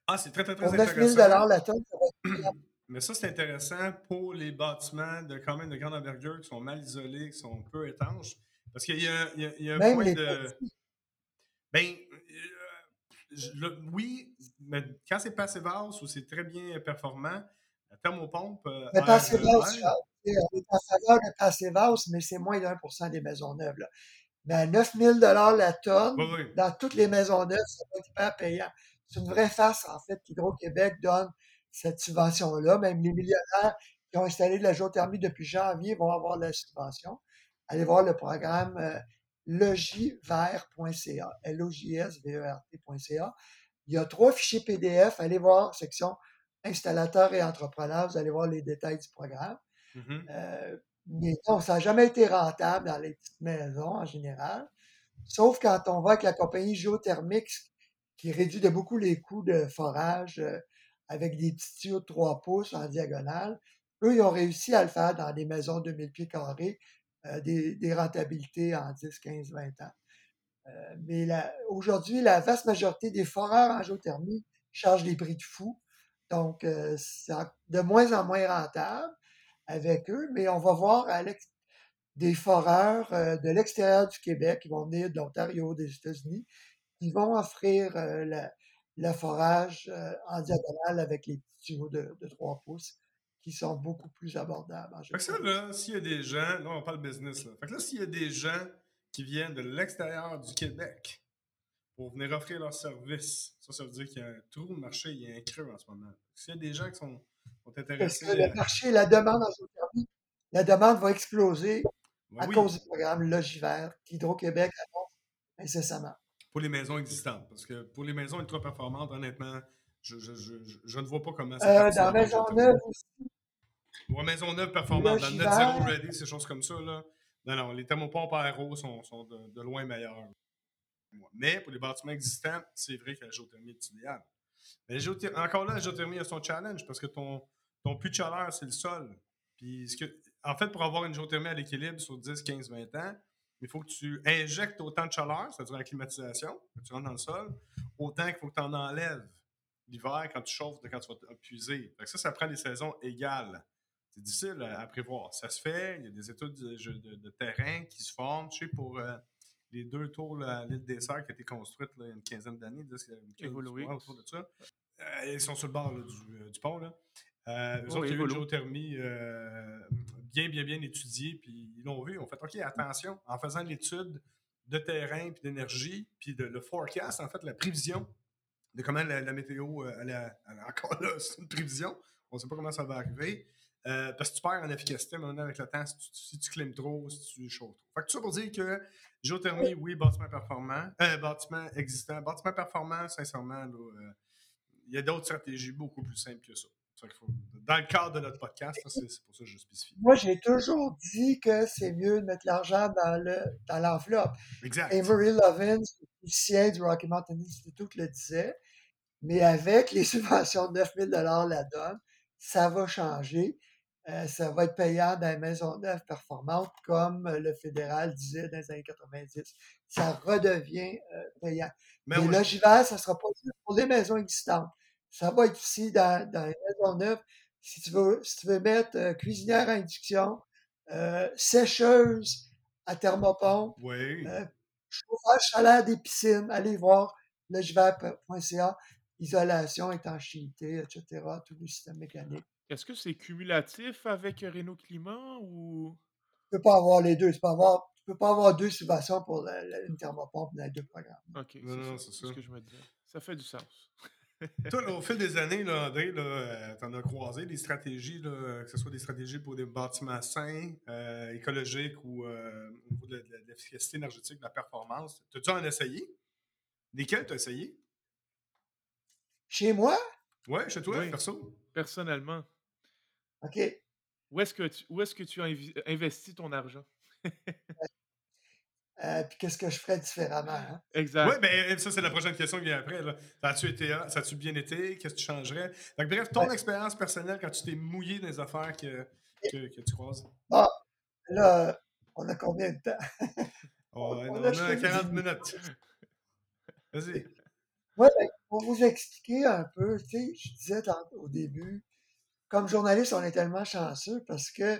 Ah, c'est très, très, très Pour 9 000 intéressant. la tonne, ça va être Mais ça, c'est intéressant pour les bâtiments de quand même de grande envergure qui sont mal isolés, qui sont peu étanches. Parce qu'il y a, il y a- il y a un point de. Ben, euh, je- le- oui, mais quand c'est passive house ou c'est très bien performant, la thermopompe. euh, Mais tu sais, on est en faveur de House, mais c'est moins de 1 des maisons neuves. Là. Mais à 9 000 la tonne, Oui, oui. dans toutes les maisons neuves, ça va être hyper payant. C'est une vraie farce, en fait, qu'Hydro-Québec donne cette subvention-là. Même les millionnaires qui ont installé de la géothermie depuis janvier vont avoir la subvention. Allez voir le programme euh, logivert.ca, L-O-J-S-V-E-R-T.ca. Il y a trois fichiers PDF. Allez voir, section installateur et entrepreneur. Vous allez voir les détails du programme. Mhm. Euh, mais non, ça n'a jamais été rentable dans les petites maisons en général. Sauf quand on va avec la compagnie géothermique qui réduit de beaucoup les coûts de forage euh, avec des petits tuyaux de 3 pouces en diagonale. Eux, ils ont réussi à le faire dans des maisons de 1000 pieds carrés, euh, des, rentabilités en 10, 15, 20 ans. Euh, mais aujourd'hui, la vaste majorité des foreurs en géothermie chargent des prix de fou. Donc, euh, c'est de moins en moins rentable avec eux, mais on va voir des foreurs de l'extérieur du Québec qui vont venir de l'Ontario, des États-Unis, qui vont offrir la- le forage euh, en diagonale avec les petits tuyaux de, de 3 pouces qui sont beaucoup plus abordables. en Fait que ça, là, s'il y a des gens, là, on parle business, là. Fait que là, s'il y a des gens qui viennent de l'extérieur du Québec pour venir offrir leurs services, ça, ça veut dire qu'il y a un trou de marché, il y a un creux en ce moment. S'il y a des gens qui sont, sont Parce intéressés. que le à- marché, la demande en la demande va exploser Ben à oui, cause du programme Logivert qu'Hydro-Québec annonce incessamment. Pour les maisons existantes. Parce que pour les maisons ultra performantes, honnêtement, je, je, je, je- je ne vois pas comment c'est Euh, dans la Maisonneuve aussi, Ou maison neuve performante, dans le net zero ready, ces choses comme ça, là. Non, non, les thermopompes aéro sont, sont de, de loin meilleurs. Mais pour les bâtiments existants, c'est vrai que la géothermie est idéale. Mais la encore là, la géothermie a son challenge parce que ton, ton puits de chaleur, c'est le sol. Puis, ce que, en fait, pour avoir une géothermie à l'équilibre sur 10, 15, 20 ans, il faut que tu injectes autant de chaleur, c'est-à-dire la climatisation, quand tu rentres dans le sol, autant qu'il faut que tu en enlèves l'hiver quand tu chauffes, de quand tu vas puiser. Que ça, ça prend des saisons égales. C'est difficile à, prévoir. Ça se fait, il y a des études de, de- de terrain qui se forment. Je sais, pour euh, les deux tours, à l'île des Sœurs qui a été construite là, il y a une quinzaine d'années, autour de ça. Euh, ils sont sur le bord là, du, euh, du pont. Là. Euh, eux Oh, autres, il y a eu une géothermie bien, bien, bien étudiée, puis l'ont vu. Ont fait OK, attention, en faisant l'étude de terrain, puis d'énergie, puis de, le forecast, en fait, la prévision de comment la, météo, euh, elle elle a- encore là, c'est une prévision. On ne sait pas comment ça va arriver. Euh, parce que tu perds en efficacité maintenant avec le temps si tu, climes trop, si tu chauffes trop. Fait que tout ça pour dire que géothermie, oui, bâtiment performant, euh, bâtiment existant, bâtiment performant, sincèrement, euh, il y a d'autres stratégies beaucoup plus simples que ça. Faut- dans le cadre de notre podcast, c'est pour ça que je spécifie. Moi, j'ai toujours dit que c'est mieux de mettre l'argent dans le dans l'enveloppe. Exact. Avery Lovins, physicien du Rocky Mountain Institute, le disait. Mais avec les subventions de 9 000 la donne, ça va changer. Euh, ça va être payant dans les maisons neuves performantes, comme euh, le fédéral disait dans les années 90. Ça redevient euh, payant. Mais Et là, l'hiver, ça ne sera pas juste pour les maisons existantes. Ça va être aussi dans, dans les maisons neuves. Si tu veux, si tu veux mettre euh, cuisinière à induction, euh, sécheuse à thermopompe, oui. euh, chauffage chaleur des piscines, allez voir logivert.ca, isolation, étanchéité, etc., tout le système mécanique. Est-ce que c'est cumulatif avec Renault Climat ou? Peux pas avoir les deux. Tu peux, avoir, tu peux pas avoir deux subventions pour la- la- une thermopompe dans les deux programmes. OK, Non, c'est non, ça. c'est ce que je me disais. Ça fait du sens. Toi, là, au fil des années, là, André, là, euh, t'en as croisé des stratégies, là, que ce soit des stratégies pour des bâtiments sains, euh, écologiques ou euh, au niveau de, l'efficacité énergétique, de la performance. T'as-tu en essayé? Desquels t'as essayé? Chez moi, Ouais, chez toi, Oui. perso? Personnellement, OK. où est-ce que tu, où est-ce que tu as investi ton argent? Euh, puis qu'est-ce que je ferais différemment? hein? Exact. Oui, ben ça, c'est la prochaine question qui vient après. Là. Ça a-tu été, ça a-tu bien été? Qu'est-ce que tu changerais? Donc, bref, ton Ouais. expérience personnelle quand tu t'es mouillé dans les affaires que, que, que tu croises. Là, euh, on a combien de temps? Ouais, On a on a choisi. 40 minutes. Vas-y. Oui, ben, pour vous expliquer un peu, tu sais, je disais au début, comme journaliste, on est tellement chanceux parce que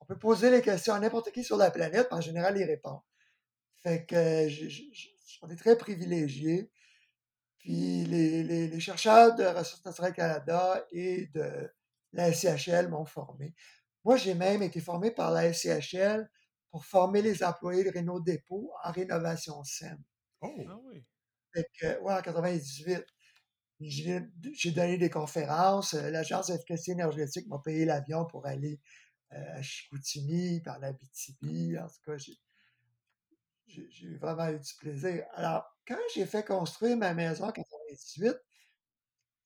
on peut poser les questions à n'importe qui sur la planète, puis en général, il répond. Fait que on est très privilégiés. Puis les, les- les chercheurs de Ressources naturelles Canada et de la SCHL m'ont formé. Moi, j'ai même été formé par la SCHL pour former les employés de Renault Dépôt en rénovation saine. Oh! Ah oui. Fait que, ouais, en 98. J'ai donné des conférences. L'Agence d'efficacité énergétique m'a payé l'avion pour aller euh, à Chicoutimi, par la BTB. En tout cas, j'ai- j'ai vraiment eu du plaisir. Alors, quand j'ai fait construire ma maison en 98,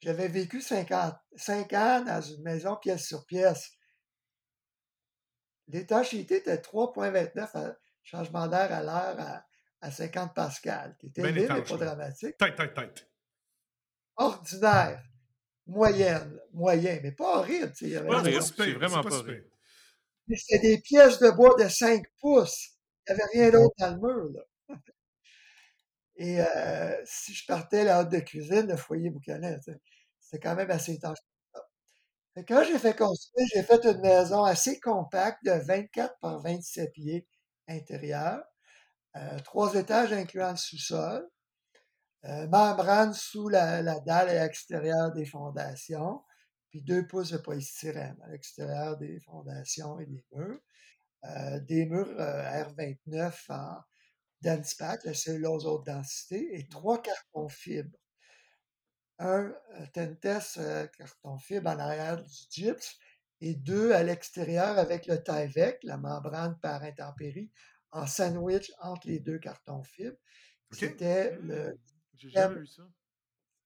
j'avais vécu 50, 5 ans dans une maison pièce sur pièce. L'étanchéité était 3,29 à- changement d'air à l'heure à, à 50 pascal, qui était Ben mais pas dramatique. Tête, tête, tête. ordinaire, moyenne, moyen, mais pas horrible. Pas c'est vraiment pas horrible. Mais C'était des pièces de bois de 5 pouces. Il n'y avait rien d'autre dans le mur. Là. Et euh, si je partais la haute de cuisine, le foyer boucanait. C'était quand même assez étanche. Quand j'ai fait construire, j'ai fait une maison assez compacte de 24 par 27 pieds intérieur, euh, trois étages incluant le sous-sol, euh, membrane sous la, la dalle à l'extérieur des fondations, puis deux pouces de polystyrène à l'extérieur des fondations et des murs. Euh, des murs euh, R29 en Densepack, la cellulose haute densité, et trois cartons fibres. Un euh, Tentes euh, carton fibre en arrière du gypse et deux à l'extérieur avec le Tyvek, la membrane par intempérie, en sandwich entre les deux cartons fibres. C'était le Hmm, J'ai jamais vu ça.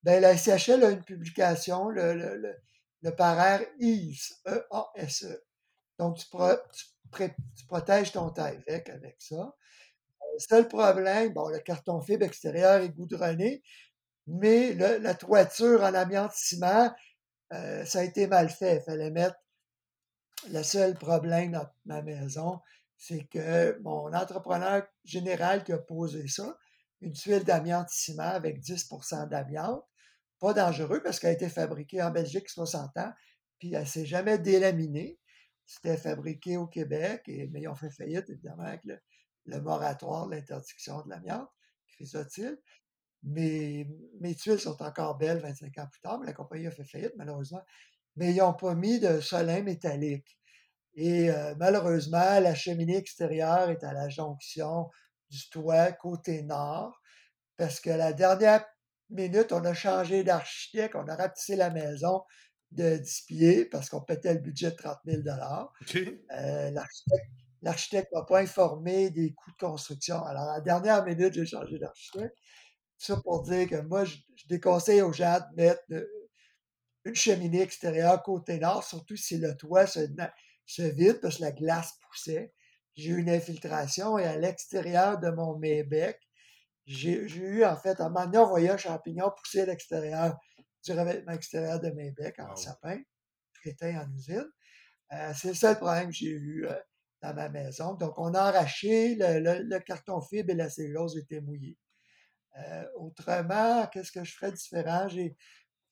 ben, la SCHL a une publication, le, le, le, le paraire EASE, E-A-S-E. Donc, tu, protèges ton Tyvek avec ça. Le seul problème, bon, le carton fibre extérieur est goudronné, mais la toiture en amiante ciment, euh, ça a été mal fait. Il fallait mettre. Le seul problème dans ma maison, c'est que mon entrepreneur général qui a posé ça, une tuile d'amiante ciment avec 10% d'amiante, pas dangereux parce qu'elle a été fabriquée en Belgique 60 ans, puis elle ne s'est jamais délaminée. C'était fabriqué au Québec, et, mais ils ont fait faillite, évidemment, avec le, moratoire l'interdiction de l'amiante, chrysotile. Mes, mes tuiles sont encore belles 25 ans plus tard, mais la compagnie a fait faillite, malheureusement. Mais ils n'ont pas mis de solin métallique. Et euh, malheureusement, la cheminée extérieure est à la jonction du toit côté nord, parce que la dernière minute, on a changé d'architecte, on a rapetissé la maison de 10 pieds parce qu'on pétait le budget de 30 000 OK. euh, l'architecte m'a pas informé des coûts de construction. Alors, à la dernière minute, j'ai changé d'architecte. Ça pour dire que moi, je, je déconseille aux gens de mettre une cheminée extérieure côté nord, surtout si le toit se, vide parce que la glace poussait. J'ai eu une infiltration et à l'extérieur de mon Maybec, j'ai j'ai eu en fait, à un moment donné, on voyait un champignon pousser à l'extérieur du revêtement extérieur de Maybec en Wow. sapin, traité en usine. Euh, c'est le seul problème que j'ai eu euh, dans ma maison. Donc, on a arraché, le, le- le carton fibre et la cellulose étaient mouillés. Euh, autrement, qu'est-ce que je ferais différent? J'ai,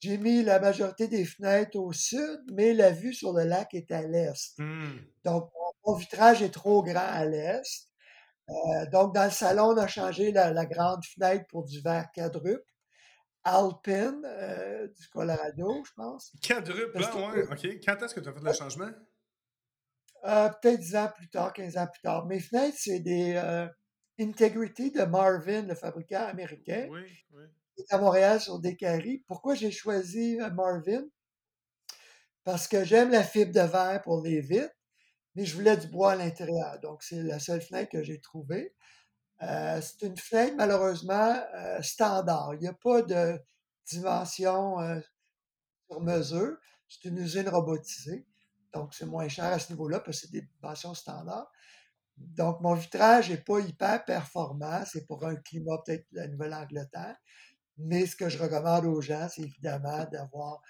j'ai mis la majorité des fenêtres au sud, mais la vue sur le lac est à l'est. Hmm. Donc, mon, mon vitrage est trop grand à l'est. Donc, dans le salon, on a changé la, la grande fenêtre pour du verre quadruple. Alpine, euh, du Colorado, je pense. Quadruple, ouais. OK. Quand est-ce que tu as fait le changement? Euh, peut-être 10 ans plus tard, 15 ans plus tard. Mes fenêtres, c'est des euh, Integrity de Marvin, le fabricant américain, Oui, oui. qui est à Montréal sur Descaries. Pourquoi j'ai choisi Marvin? Parce que j'aime la fibre de verre pour les vitres, mais je voulais du bois à l'intérieur. Donc, c'est la seule fenêtre que j'ai trouvée. Euh, c'est une fenêtre, malheureusement, euh, standard. Il n'y a pas de dimension euh, sur mesure. C'est une usine robotisée. Donc, c'est moins cher à ce niveau-là parce que c'est des dimensions standards. Donc, mon vitrage n'est pas hyper performant. C'est pour un climat peut-être de la Nouvelle-Angleterre. Mais ce que je recommande aux gens, c'est évidemment d'avoir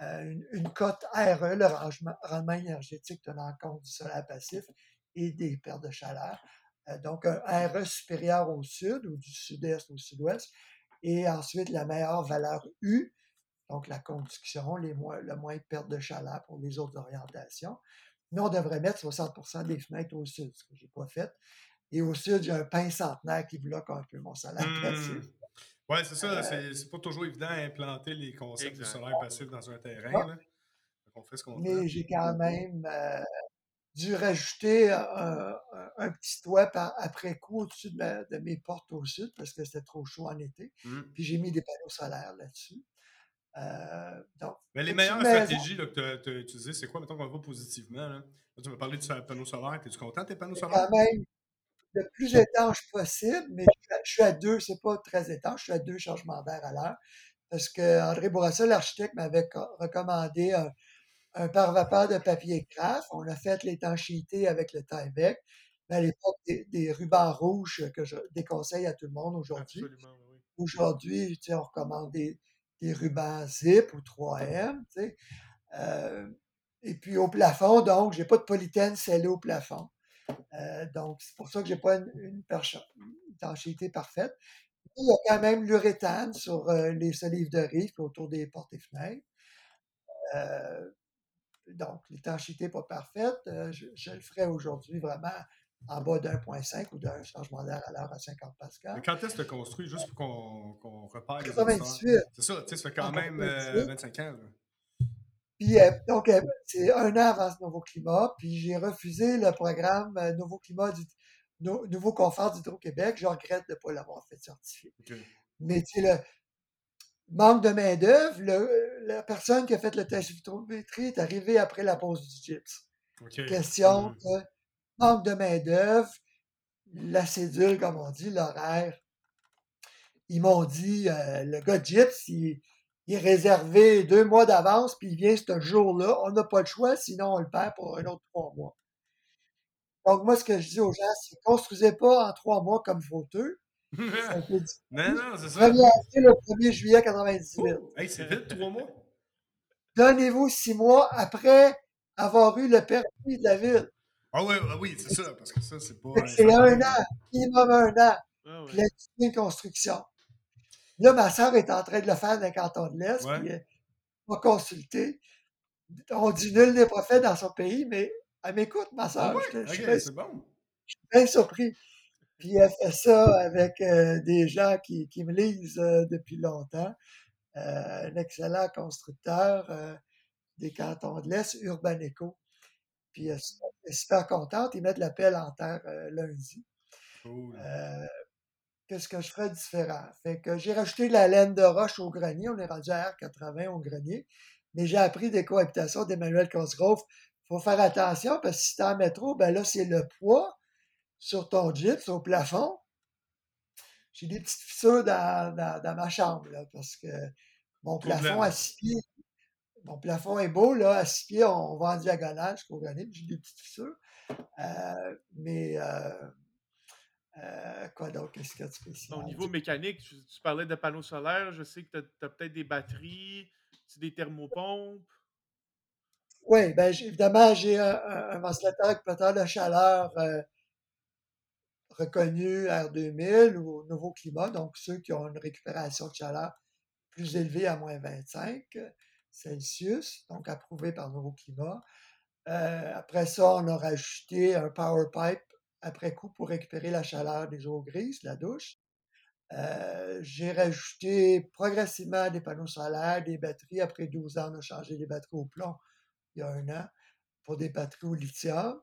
une, une cote RE, le rendement énergétique tenant compte du solaire passif et des pertes de chaleur. Euh, donc, un RE supérieur au sud ou du sud-est au sud-ouest. Et ensuite, la meilleure valeur U, donc la conduction, les moins, le moins de perte de chaleur pour les autres orientations. Mais on devrait mettre 60% des fenêtres au sud, ce que je n'ai pas fait. Et au sud, j'ai un pin centenaire qui bloque un peu mon solaire passif. Hmm. Ouais, c'est ça. Euh, c'est pas toujours évident à implanter les concepts du solaire passif dans un terrain. Ouais. Là. Fait qu'on fait ce qu'on mais j'ai quand même euh, dû rajouter un, un- petit toit par- après coup au-dessus de, ma- de mes portes au sud parce que c'était trop chaud en été. Hmm. Puis j'ai mis des panneaux solaires là-dessus. Euh, donc, Mais les meilleures stratégies là, que tu as utilisées, c'est quoi? Mettons qu'on va positivement. Là? Là, tu m'as parlé du panneau solaire. Es-tu content de tes panneaux solaires? quand même le plus étanche possible, mais je suis à- deux, c'est pas très étanche, je suis à deux changements d'air à l'heure. Parce que André Bourassa, l'architecte, m'avait co- recommandé un, un pare-vapeur de papier craft. On a fait l'étanchéité avec le Tyvek. Mais à l'époque, des, des rubans rouges que je déconseille à tout le monde aujourd'hui. Oui. Aujourd'hui, tu sais, on recommande des, des rubans zip ou 3M. tu sais. Euh, et puis au plafond, donc, j'ai pas de polythène scellé au plafond. Euh, donc, c'est pour ça que j'ai pas une, une percha- une étanchéité parfaite. Il y a quand même l'uréthane sur euh, les solives de rive autour des portes et fenêtres. Euh, donc, l'étanchéité n'est pas parfaite. Euh, je, je le ferai aujourd'hui vraiment en bas d'1.5 ou d'un changement d'air à l'heure à 50 Mais pascal. quand est-ce que tu construit, juste pour qu'on qu'on repère les auditeurs? 98. C'est ça, tu sais, ça fait quand En même euh, 98. 25 ans. là. Puis, euh, donc, euh, c'est un an avant ce nouveau climat. Puis, j'ai refusé le programme euh, Nouveau Climat, du, Nou- Nouveau Confort d'Hydro-Québec. Je regrette de ne pas l'avoir fait certifier. OK. Mais tu sais, le manque de main-d'œuvre, le- la personne qui a fait le test vitrométrie est arrivée après la pose du gyps. OK. Question Hmm. de manque de main-d'œuvre, la cédule, comme on dit, l'horaire. Ils m'ont dit, euh, le gars de gyps, il, il est réservé deux mois d'avance, puis il vient ce jour-là. On n'a pas le choix, sinon on le perd pour un autre trois mois. Donc, moi, ce que je dis aux gens, c'est construisez pas en trois mois comme fauteux. Non, non, c'est ça. Premier avril au 1er juillet 98. Hey, c'est vite, trois mois. Donnez-vous six mois après avoir eu le permis de la ville. Ah ouais, ah oui, c'est ça, parce que ça, c'est pas. C'est un an, minimum un an. Ah, Puis construction. Là, ma soeur est en train de le faire dans le canton de l'Est, Ouais. puis elle m'a consulté. On dit nul n'est pas fait dans son pays, mais elle m'écoute, ma Ah soeur. ouais, Je, je suis ok, bien, c'est bon. bien surpris. Puis elle fait ça avec euh, des gens qui, qui me lisent euh, depuis longtemps. Euh, un excellent constructeur des cantons de l'Est, Urbaneco. Puis elle est super- contente. Ils mettent la pelle en terre lundi. Cool. Qu'est-ce que je ferais différent? Fait que j'ai rajouté de la laine de roche au grenier. On est rendu à R80 au grenier. Mais j'ai appris des cohabitations d'Emmanuel Cosgrove. Il faut faire attention parce que si tu en mets trop, ben là, c'est le poids sur ton gyps au plafond. J'ai des petites fissures dans, dans- dans ma chambre là, parce que mon plafond à six pieds, mon plafond est beau, là, à six pieds, on va en diagonale jusqu'au puis j'ai des petites fissures. Euh, mais euh, euh, quoi donc, qu'est-ce qu'il y a de spécial? Au niveau mécanique, tu, tu parlais de panneaux solaires. Je sais que tu as, peut-être des batteries, tu des thermopompes. Oui, j'ai- évidemment, j'ai un, un, un ventilateur récupérateur de chaleur euh, reconnu R2000 ou Nouveau Climat, donc ceux qui ont une récupération de chaleur plus élevée à moins 25 Celsius, donc approuvé par Nouveau Climat. Euh, après ça, on a rajouté un power pipe après coup pour récupérer la chaleur des eaux grises, la douche. Euh, j'ai rajouté progressivement des panneaux solaires, des batteries. Après 12 ans, on a changé les batteries au plomb il y a un an pour des batteries au lithium.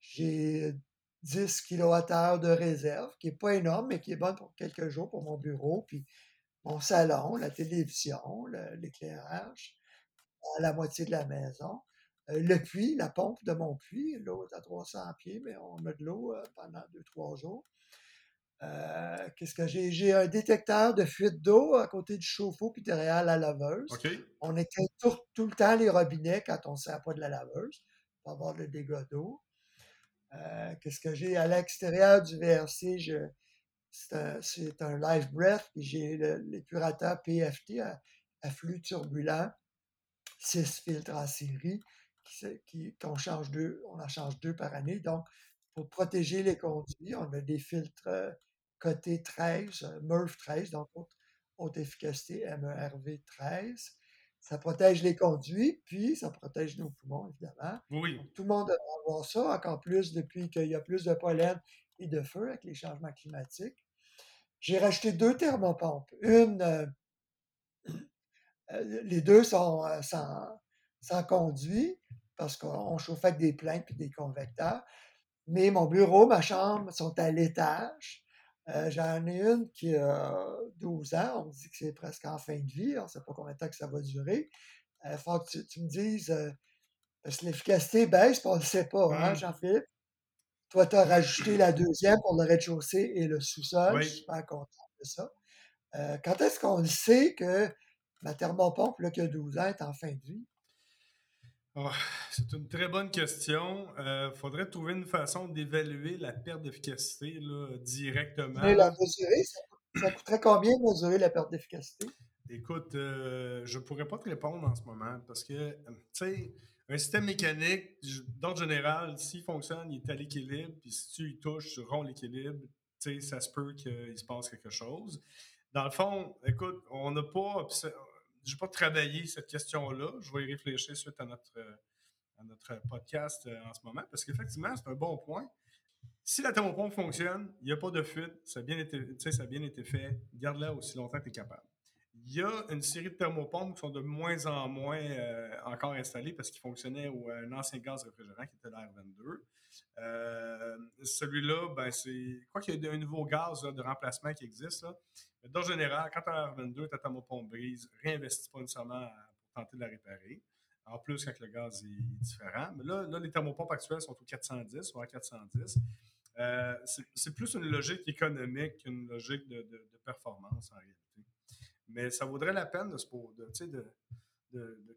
J'ai 10 kWh de réserve, qui n'est pas énorme, mais qui est bonne pour quelques jours pour mon bureau, puis mon salon, la télévision, l'éclairage, à la moitié de la maison. Euh, le puits, la pompe de mon puits, l'eau est à 300 pieds, mais on met de l'eau euh, pendant 2-3 jours. Euh, qu'est-ce que j'ai? J'ai un détecteur de fuite d'eau à côté du chauffe-eau puis derrière la laveuse. On éteint tout, le temps les robinets quand on ne sert pas de la laveuse pour avoir le dégât d'eau. Qu'est-ce que j'ai? À l'extérieur du VRC, c'est un, live breath, puis j'ai l'épurateur PFT à, flux turbulent, 6 filtres en série, qu'on change deux, on en change deux par année. Donc, pour protéger les conduits, on a des filtres euh, côté 13, euh, MERV 13, donc haute, efficacité MERV 13. Ça protège les conduits, puis ça protège nos poumons, évidemment. Oui. tout le monde devrait avoir ça, encore plus depuis qu'il y a plus de pollen et de feu avec les changements climatiques. J'ai racheté deux thermopompes. Une, euh, les deux sont sans, conduit parce qu'on chauffait avec des plaintes et des convecteurs. Mais mon bureau, ma chambre sont à l'étage. Euh, j'en ai une qui a 12 ans. On me dit que c'est presque en fin de vie. On ne sait pas combien de temps que ça va durer. Il euh, faut que tu, me dises, euh, parce que l'efficacité baisse, on ne le sait pas, hein, mmh. Jean-Philippe? Toi, tu as rajouté la deuxième pour le rez-de-chaussée et le sous-sol. Je suis super content de ça. quand est-ce qu'on le sait que ma thermopompe, là, qui a 12 ans, est en fin de vie? Oh, c'est une très bonne question. Il euh, faudrait trouver une façon d'évaluer la perte d'efficacité directement. Mais la mesurer, ça, coûterait combien de mesurer la perte d'efficacité? Écoute, euh, je ne pourrais pas te répondre en ce moment parce que, tu sais, un système mécanique, d'ordre général, s'il fonctionne, il est à l'équilibre, puis si tu y touches, tu romps l'équilibre, tu sais, ça se peut qu'il se passe quelque chose. Dans le fond, écoute, on n'a pas je n'ai pas travaillé cette question-là. Je vais y réfléchir suite à notre, notre podcast euh, en ce moment, parce qu'effectivement, c'est un bon point. Si la thermopompe fonctionne, il n'y a pas de fuite, ça a bien été, fait, garde-la aussi longtemps que tu es capable. Il y a une série de thermopompes qui sont de moins en moins euh, encore installées parce qu'ils fonctionnaient au un ancien gaz réfrigérant qui était l'R22. Euh, celui-là, ben, c'est. Quoi qu'il y ait un nouveau gaz de remplacement qui existe, mais général, quand tu as R22, ta thermopompe brise, réinvestis pas nécessairement pour tenter de la réparer. En plus, quand le gaz est, différent. Mais là, là, les thermopompes actuelles sont au 410 ou à 410. Euh, c'est plus une logique économique qu'une logique de, performance en réalité. Mais ça vaudrait la peine de,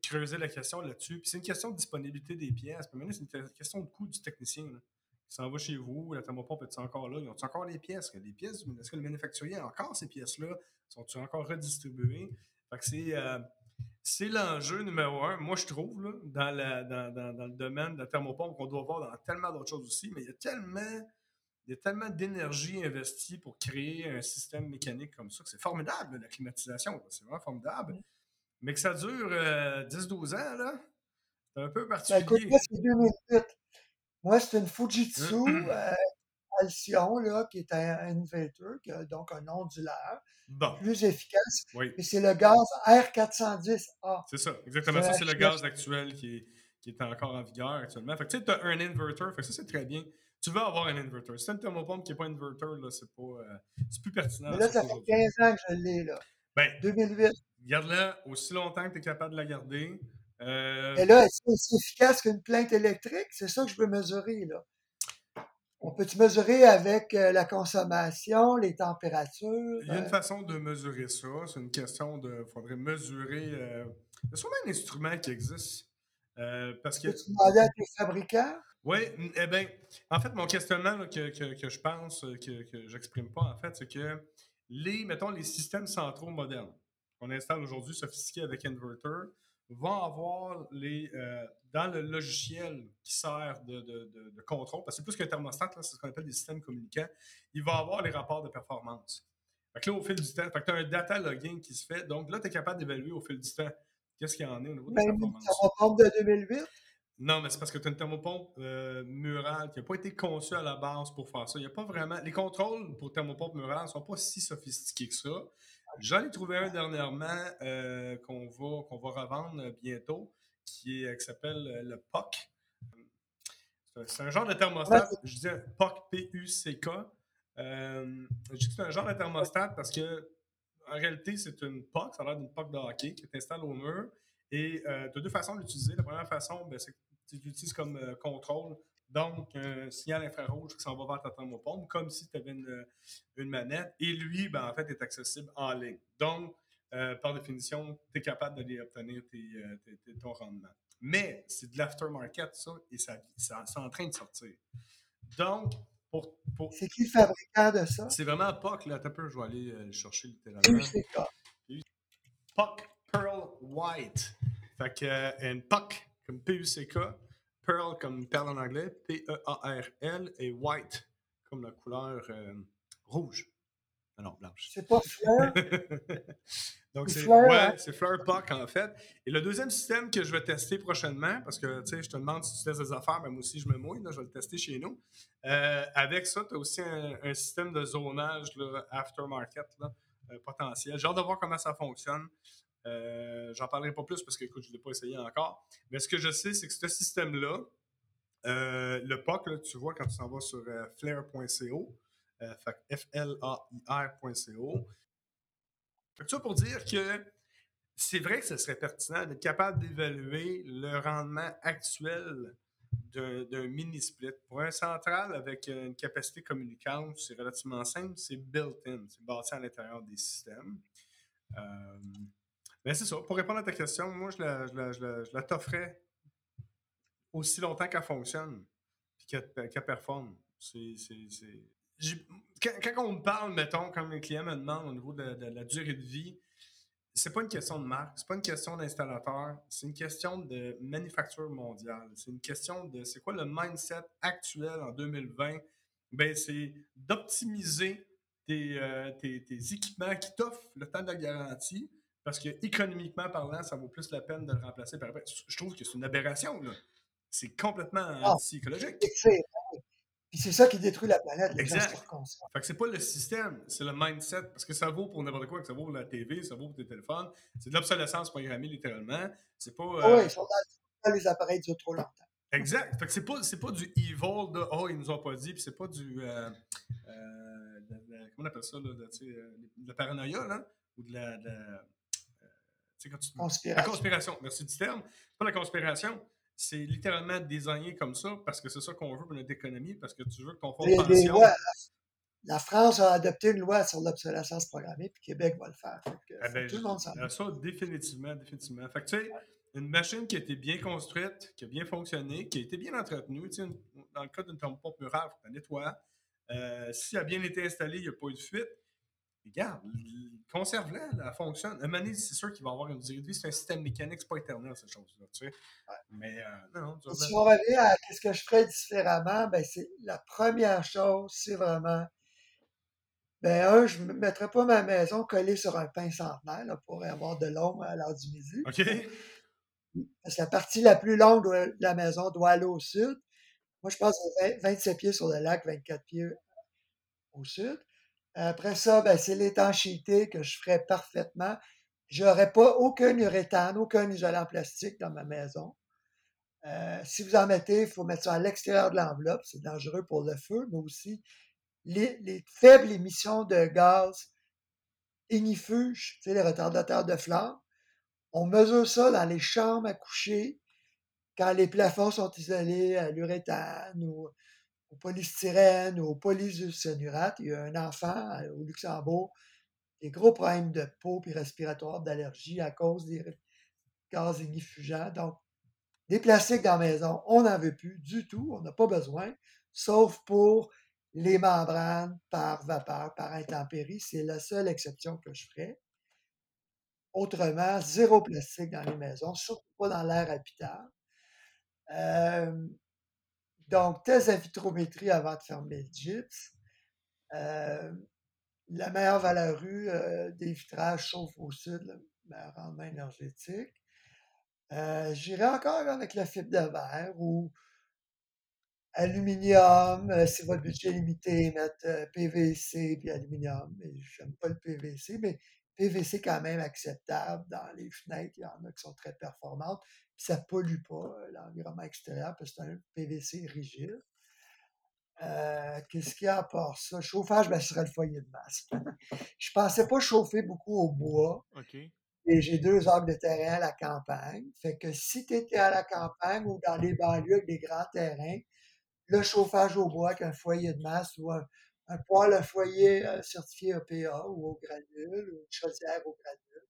creuser la question là-dessus. Puis c'est une question de disponibilité des pièces. Puis maintenant, c'est une question de coût du technicien. S'en va chez vous, la thermopompe est encore là? Ils ont encore les pièces? Les pièces, est-ce que le manufacturier a encore ces pièces-là? Sont-ils encore redistribuées? Euh, c'est, l'enjeu numéro un, moi je trouve, dans, dans, le domaine de la thermopompe qu'on doit voir dans tellement d'autres choses aussi, mais il y a tellement, il y a tellement d'énergie investie pour créer un système mécanique comme ça que c'est formidable, la climatisation. C'est vraiment formidable. Mais que ça dure 10-12 euh, ans, là, c'est un peu ben, particulier. c'est 2008. Moi, c'est une Fujitsu mmh. euh, Alcyon, là, qui est un inverter, qui a donc un ondulaire plus efficace. Et c'est le gaz R410A. C'est ça, exactement. Ça, c'est le gaz actuel qui est, qui est encore en vigueur actuellement. Fait que tu sais, tu as un inverter, fait que ça, c'est très bien. Tu veux avoir un inverter. Si tu une thermopompe qui n'est pas un inverter, là, c'est pas. Euh, c'est plus pertinent. Mais là, ça fait 15 ans que je l'ai, là. Ben, 2008. Garde-la aussi longtemps que tu es capable de la garder. Euh, Et là, est-ce que c'est efficace qu'une plainte électrique? C'est ça que je veux mesurer, là. On peut-tu mesurer avec euh, la consommation, les températures? Il y a une euh? façon de mesurer ça. C'est une question de. Il faudrait mesurer. il y a sûrement un instrument qui existe. parce que. Tu demander à tes fabricants? Oui, eh bien, en fait, mon questionnement que, je pense, que, que j'exprime pas, en fait, c'est que les, mettons, les systèmes centraux modernes qu'on installe aujourd'hui, sophistiqués avec inverter, vont avoir les, euh, dans le logiciel qui sert de, contrôle, parce que c'est plus qu'un thermostat, c'est ce qu'on appelle des systèmes communicants, il va avoir les rapports de performance. Fait que là, au fil du temps, tu as un data logging qui se fait. Donc là, tu es capable d'évaluer au fil du temps qu'est-ce qu'il y en a au niveau de la performance. Une thermopompe de 2008? Non, mais c'est parce que tu as une thermopompe euh, murale qui n'a pas été conçue à la base pour faire ça. Il y a pas vraiment. Les contrôles pour thermopompe murale ne sont pas si sophistiqués que ça. J'en ai trouvé un dernièrement euh, qu'on va, qu'on va revendre bientôt, qui, qui s'appelle le POC. C'est un genre de thermostat. Je dis POC, P-U-C-K. Euh, je dis que c'est un genre de thermostat parce que en réalité, c'est une POC, ça a l'air d'une POC de hockey qui est installée au mur. Et euh, tu as deux façons de l'utiliser. La première façon, ben, c'est que tu l'utilises comme euh, contrôle. Donc, un signal infrarouge qui s'en va vers ta thermopompe, comme si tu avais une, une, manette. Et lui, ben, en fait, est accessible en ligne. Donc, euh, par définition, tu es capable d'aller obtenir tes, ton rendement. Mais c'est de l'aftermarket, ça, et ça, ça, c'est en train de sortir. Donc, pour. pour c'est qui le fabricant de ça? C'est vraiment POC, là. un peu, je vais aller le chercher littéralement. POC Pearl White. Fait que, euh, une POC comme P-U-C-K, Pearl comme perle en anglais, P-E-A-R-L, et White comme la couleur euh, rouge. Ah non, blanche. C'est pas fleur? Donc, c'est ouais, hein? c'est Fleur POC en fait. Et le deuxième système que je vais tester prochainement, parce que tu sais, je te demande si tu testes des affaires, mais moi aussi je me mouille, là, je vais le tester chez nous. Euh, avec ça, tu as aussi un, système de zonage là, aftermarket là, potentiel. J'ai hâte de voir comment ça fonctionne. Euh, j'en parlerai pas plus parce que, écoute, je ne l'ai pas essayé encore. Mais ce que je sais, c'est que ce système-là, euh, le POC, tu vois quand tu s'en vas sur euh, flare.co, F-L-A-I-R.co. Ça pour dire que c'est vrai que ce serait pertinent d'être capable d'évaluer le rendement actuel d'un mini-split. Pour un central avec une capacité communicante, c'est relativement simple, c'est built-in, c'est bâti à l'intérieur des systèmes. Mais c'est ça. Pour répondre à ta question, moi, je la, je la, t'offrais aussi longtemps qu'elle fonctionne et qu'elle performe. C'est, quand, quand, on me parle, mettons, comme les clients me demandent au niveau de, la durée de vie, c'est pas une question de marque, c'est pas une question d'installateur, c'est une question de manufacture mondiale. C'est une question de c'est quoi le mindset actuel en 2020? Ben, c'est d'optimiser tes, euh, tes, tes, équipements qui t'offrent le temps de la garantie parce que économiquement parlant, ça vaut plus la peine de le remplacer par Je trouve que c'est une aberration. Là. C'est complètement ah, anti-écologique. Puis c'est ça qui détruit la planète. exact. Fait que c'est pas le système, c'est le mindset. Parce que ça vaut pour n'importe quoi, que ça vaut pour la TV, ça vaut pour tes téléphones. C'est de l'obsolescence programmée, littéralement. C'est pas. Euh... Oui, ils sont dans les appareils durent trop longtemps. Exact. Fait que c'est pas, pas du evil de Oh, ils nous ont pas dit, puis c'est pas du. Euh, euh, comment on appelle ça, là, de, euh, la paranoïa, là, ou de la, de conspiration. La conspiration, merci du terme. Pas la conspiration, c'est littéralement désigné comme ça parce que c'est ça qu'on veut pour notre économie, parce que tu veux que ton fonds de pension. la France a adopté une loi sur l'obsolescence programmée, puis Québec va le faire. Eh ben, tout le monde s'en Ça, définitivement, définitivement. Fait que, tu sais, une machine qui a été bien construite, qui a bien fonctionné, qui a été bien entretenue. Dans le cas d'une pompe murale, il faut la nettoyer. Euh, si elle a bien été installée, il n'y a pas eu de fuite regarde, conserve-la, elle fonctionne. Un moment c'est sûr qu'il va avoir une durée de vie. C'est un système mécanique, c'est pas éternel, cette chose-là. Tu sais. Mais euh, non, Si on revient à ce que je ferais différemment, ben c'est la première chose, c'est vraiment. Ben, un, je ne mettrais pas ma maison collée sur un pain centenaire là, pour avoir de l'ombre à l'heure du midi. OK. Parce que la partie la plus longue de la maison doit aller au sud. Moi, je pense 27 pieds sur le lac, 24 pieds au sud. Après ça, ben, c'est l'étanchéité que je ferais parfaitement. Je n'aurais pas aucun uréthane, aucun isolant plastique dans ma maison. Euh, si vous en mettez, il faut mettre ça à l'extérieur de l'enveloppe. C'est dangereux pour le feu, mais aussi les, faibles émissions de gaz ignifuges, sais, les retardateurs de flamme. On mesure ça dans les chambres à coucher quand les plafonds sont isolés à l'uréthane ou au polystyrène ou au polysulfonurate. Il y a un enfant euh, au Luxembourg, des gros problèmes de peau et respiratoire, d'allergie à cause des gaz ignifugeants. Donc, des plastiques dans la maison, on n'en veut plus du tout, on n'a pas besoin, sauf pour les membranes par vapeur, par intempérie. C'est la seule exception que je ferai. Autrement, zéro plastique dans les maisons, surtout pas dans l'air habitable. Euh, donc, thèse à vitrométrie avant de fermer le gypse. Euh, la meilleure valeur rue euh, des vitrages, sauf au sud, le meilleur rendement énergétique. Euh, j'irai encore avec la fibre de verre ou aluminium, si votre budget est limité, mettre PVC puis aluminium. Mais j'aime pas le PVC, mais PVC quand même acceptable dans les fenêtres. Il y en a qui sont très performantes. Puis ça ne pollue pas l'environnement extérieur parce que c'est un PVC rigide. Euh, qu'est-ce qu'il y a à part ça? Chauffage, ben, ce serait le foyer de masse. je pensais pas chauffer beaucoup au bois. Et j'ai deux arbres de terrain à la campagne. Fait que si tu étais à la campagne ou dans les banlieues avec des grands terrains, le chauffage au bois avec un foyer de masse ou un, poêle à foyer euh, certifié EPA ou au granule ou une chaudière au granule.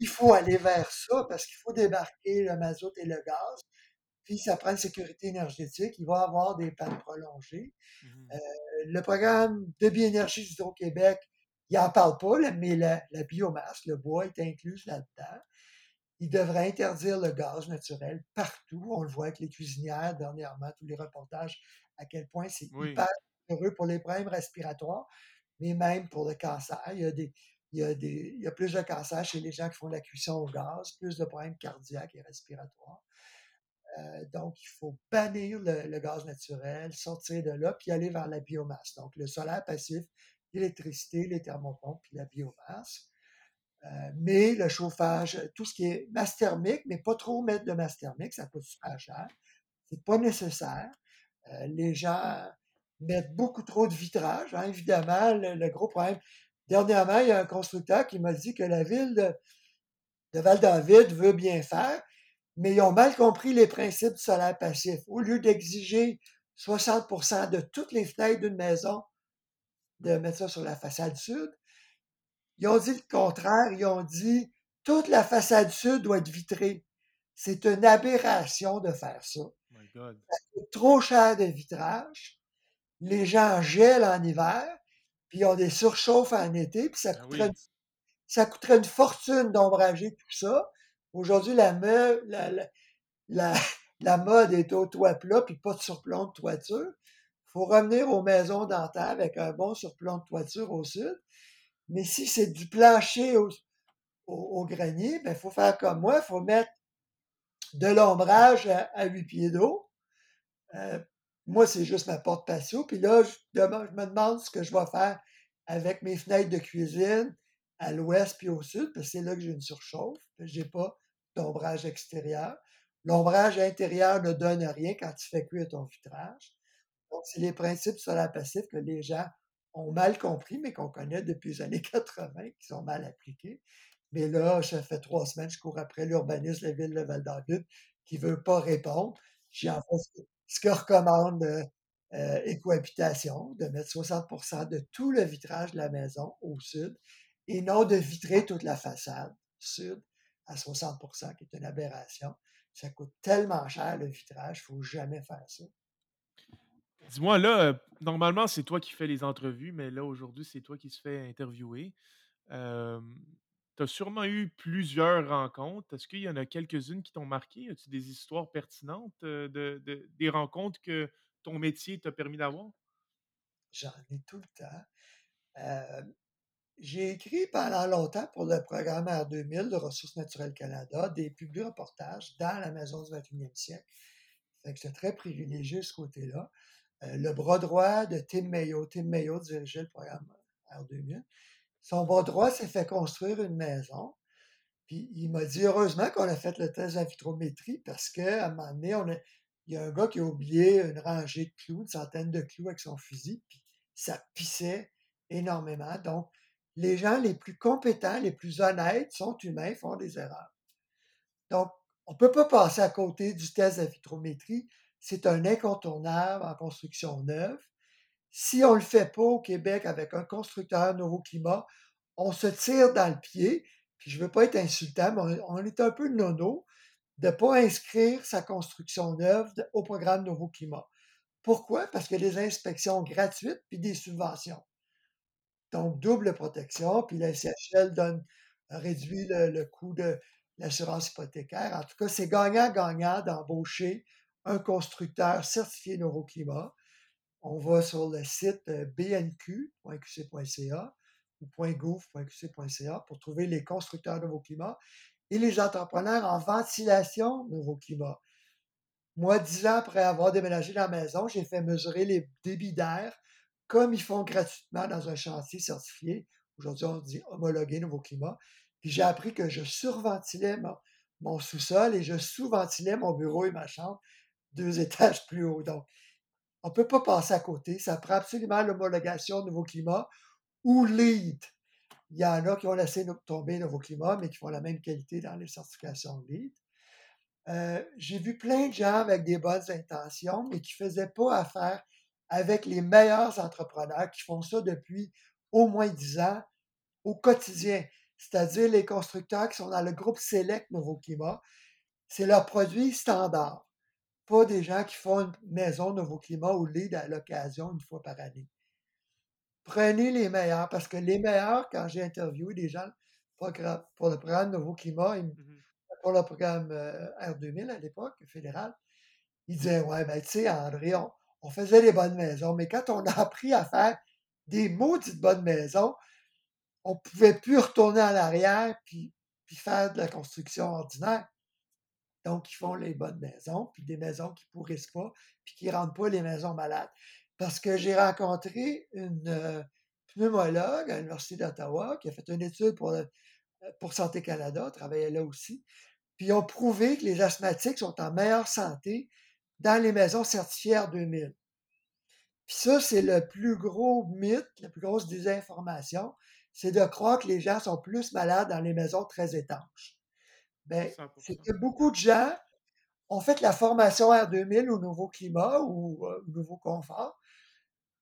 Il faut aller vers ça parce qu'il faut débarquer le mazout et le gaz puis ça prend une sécurité énergétique, il va y avoir des pannes prolongées. Mmh euh, le programme de bioénergie d'Hydro-Québec, il n'en parle pas, mais la, biomasse, le bois est inclus là-dedans. Il devrait interdire le gaz naturel partout. On le voit avec les cuisinières dernièrement, tous les reportages, à quel point c'est hyper heureux pour les problèmes respiratoires, mais même pour le cancer. Il y a des, il plus de cancer chez les gens qui font la cuisson au gaz, plus de problèmes cardiaques et respiratoires. Euh, donc, il faut bannir le, gaz naturel, sortir de là, puis aller vers la biomasse. Donc, le solaire passif, l'électricité, les thermopompes, puis la biomasse. Euh, mais le chauffage, tout ce qui est masse thermique, mais pas trop mettre de masse thermique, ça coûte super cher. C'est pas nécessaire. Euh, les gens mettent beaucoup trop de vitrage. Hein, évidemment, le, gros problème. Dernièrement, il y a un constructeur qui m'a dit que la ville de, de Val-David veut bien faire, mais ils ont mal compris les principes du solaire passif. Au lieu d'exiger 60 de toutes les fenêtres d'une maison, de mettre ça sur la façade sud, ils ont dit le contraire. Ils ont dit toute la façade sud doit être vitrée. C'est une aberration de faire ça. Oh ça coûte trop cher de vitrage. Les gens gèlent en hiver, puis ils ont des surchauffes en été, puis ça coûterait, ça coûterait une fortune d'ombrager tout ça. Aujourd'hui, la, mode est au toit plat, puis pas de surplomb de toiture. Il faut revenir aux maisons d'antan avec un bon surplomb de toiture au sud. Mais si c'est du plancher au, grenier, il ben, faut faire comme moi, il faut mettre de l'ombrage à, huit pieds d'eau. Euh, moi, c'est juste ma porte patio. Puis là, je, me demande ce que je vais faire avec mes fenêtres de cuisine, à l'ouest puis au sud, parce que c'est là que j'ai une surchauffe. Je n'ai pas d'ombrage extérieur. L'ombrage intérieur ne donne rien quand tu fais cuire ton vitrage. Donc, c'est les principes solaire passif que les gens ont mal compris, mais qu'on connaît depuis les années 80, qui sont mal appliqués. Mais là, ça fait trois semaines, je cours après l'urbaniste la ville de Val-d'Avid qui ne veut pas répondre. J'ai en fait ce que recommande euh, euh, Écohabitation, de mettre 60% de tout le vitrage de la maison au sud et non de vitrer toute la façade sud à 60% qui est une aberration. Ça coûte tellement cher le vitrage, il ne faut jamais faire ça. Dis-moi, là, euh, normalement, c'est toi qui fais les entrevues, mais là, aujourd'hui, c'est toi qui se fais interviewer. Tu as sûrement eu plusieurs rencontres. Est-ce qu'il y en a quelques-unes qui t'ont marqué? As-tu des histoires pertinentes de, des rencontres que ton métier t'a permis d'avoir? J'en ai tout le temps. J'ai écrit pendant longtemps pour le programme R2000 de Ressources naturelles Canada des publics reportages dans la maison du 21e siècle. C'est très privilégié ce côté-là. Le bras droit de Tim Mayo. Tim Mayo dirigeait le programme R2000. Son bras droit s'est fait construire une maison. Puis il m'a dit heureusement qu'on a fait le test d'invitrométrie parce qu'à un moment donné, il y a un gars qui a oublié une rangée de clous, une centaine de clous avec son fusil, puis ça pissait énormément. Donc, les gens les plus compétents, les plus honnêtes sont humains, font des erreurs. Donc, on ne peut pas passer à côté du test de vitrométrie. C'est un incontournable en construction neuve. Si on ne le fait pas au Québec avec un constructeur Nouveau Climat, on se tire dans le pied. Puis je ne veux pas être insultant, mais on, est un peu nono de ne pas inscrire sa construction neuve au programme Nouveau Climat. Pourquoi? Parce qu'il y des inspections gratuites puis des subventions. Donc, double protection. Puis la SCHL donne, réduit le, coût de l'assurance hypothécaire. En tout cas, c'est gagnant-gagnant d'embaucher un constructeur certifié Neuroclimat. On va sur le site euh, bnq.qc.ca ou .gouv.qc.ca pour trouver les constructeurs Neuroclimat et les entrepreneurs en ventilation Neuroclimat. Moi, dix ans après avoir déménagé la maison, j'ai fait mesurer les débits d'air comme ils font gratuitement dans un chantier certifié Aujourd'hui, on dit homologué nouveau climat. Puis j'ai appris que je surventilais mon, sous-sol et je sous-ventilais mon bureau et ma chambre deux étages plus haut. On ne peut pas passer à côté. Ça prend absolument l'homologation nouveau climat ou LEED. Il y en a qui ont laissé tomber nouveau climat, mais qui font la même qualité dans les certifications LEED. Euh, j'ai vu plein de gens avec des bonnes intentions, mais qui ne faisaient pas affaire avec les meilleurs entrepreneurs qui font ça depuis au moins dix ans au quotidien, c'est-à-dire les constructeurs qui sont dans le groupe Select Nouveau Climat. C'est leur produit standard, pas des gens qui font une maison Nouveau Climat ou lead à l'occasion une fois par année. Prenez les meilleurs, parce que les meilleurs, quand j'ai interviewé des gens pour le programme Nouveau Climat, pour le programme euh, R2000 à l'époque, fédéral, ils disaient Ouais, ben tu sais, André, on, on faisait des bonnes maisons, mais quand on a appris à faire des maudites bonnes maisons, on ne pouvait plus retourner en arrière puis, puis faire de la construction ordinaire. Donc, ils font les bonnes maisons, puis des maisons qui ne pourrissent pas, puis qui ne rendent pas les maisons malades. Parce que j'ai rencontré une euh, pneumologue à l'Université d'Ottawa qui a fait une étude pour, pour Santé Canada, travaillait là aussi, puis ils ont prouvé que les asthmatiques sont en meilleure santé dans les maisons certifiées R2000. Puis ça, c'est le plus gros mythe, la plus grosse désinformation, c'est de croire que les gens sont plus malades dans les maisons très étanches. C'est que beaucoup de gens ont fait la formation R2000 au nouveau climat ou euh, au nouveau confort,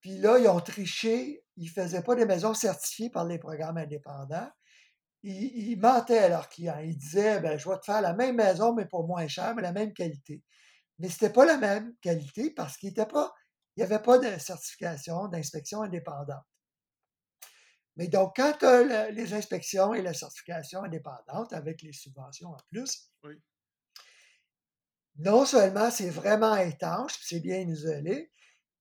puis là, ils ont triché, ils ne faisaient pas des maisons certifiées par les programmes indépendants. Ils, ils mentaient à leurs clients. Ils disaient, ben, je vais te faire la même maison, mais pour moins cher, mais la même qualité. Mais ce n'était pas la même qualité parce qu'il n'y avait pas de certification, d'inspection indépendante. Mais donc, quand tu as les inspections et la certification indépendante avec les subventions en plus, non seulement c'est vraiment étanche, c'est bien isolé,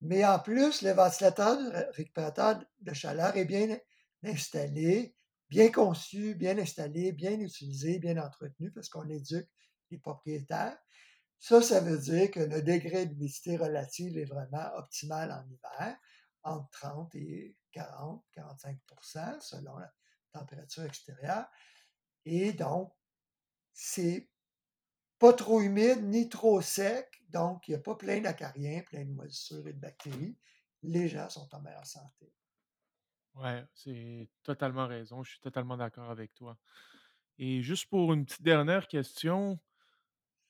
mais en plus, le ventilateur récupérateur de chaleur est bien installé, bien conçu, bien installé, bien utilisé, bien entretenu, parce qu'on éduque les propriétaires. Ça, ça veut dire que le degré d'humidité relative est vraiment optimal en hiver, entre 30 et 40, 45% selon la température extérieure. Et donc, c'est pas trop humide ni trop sec, donc il n'y a pas plein d'acariens, plein de moisissures et de bactéries. Les gens sont en meilleure santé. Ouais, c'est totalement raison. Je suis totalement d'accord avec toi. Et juste pour une petite dernière question,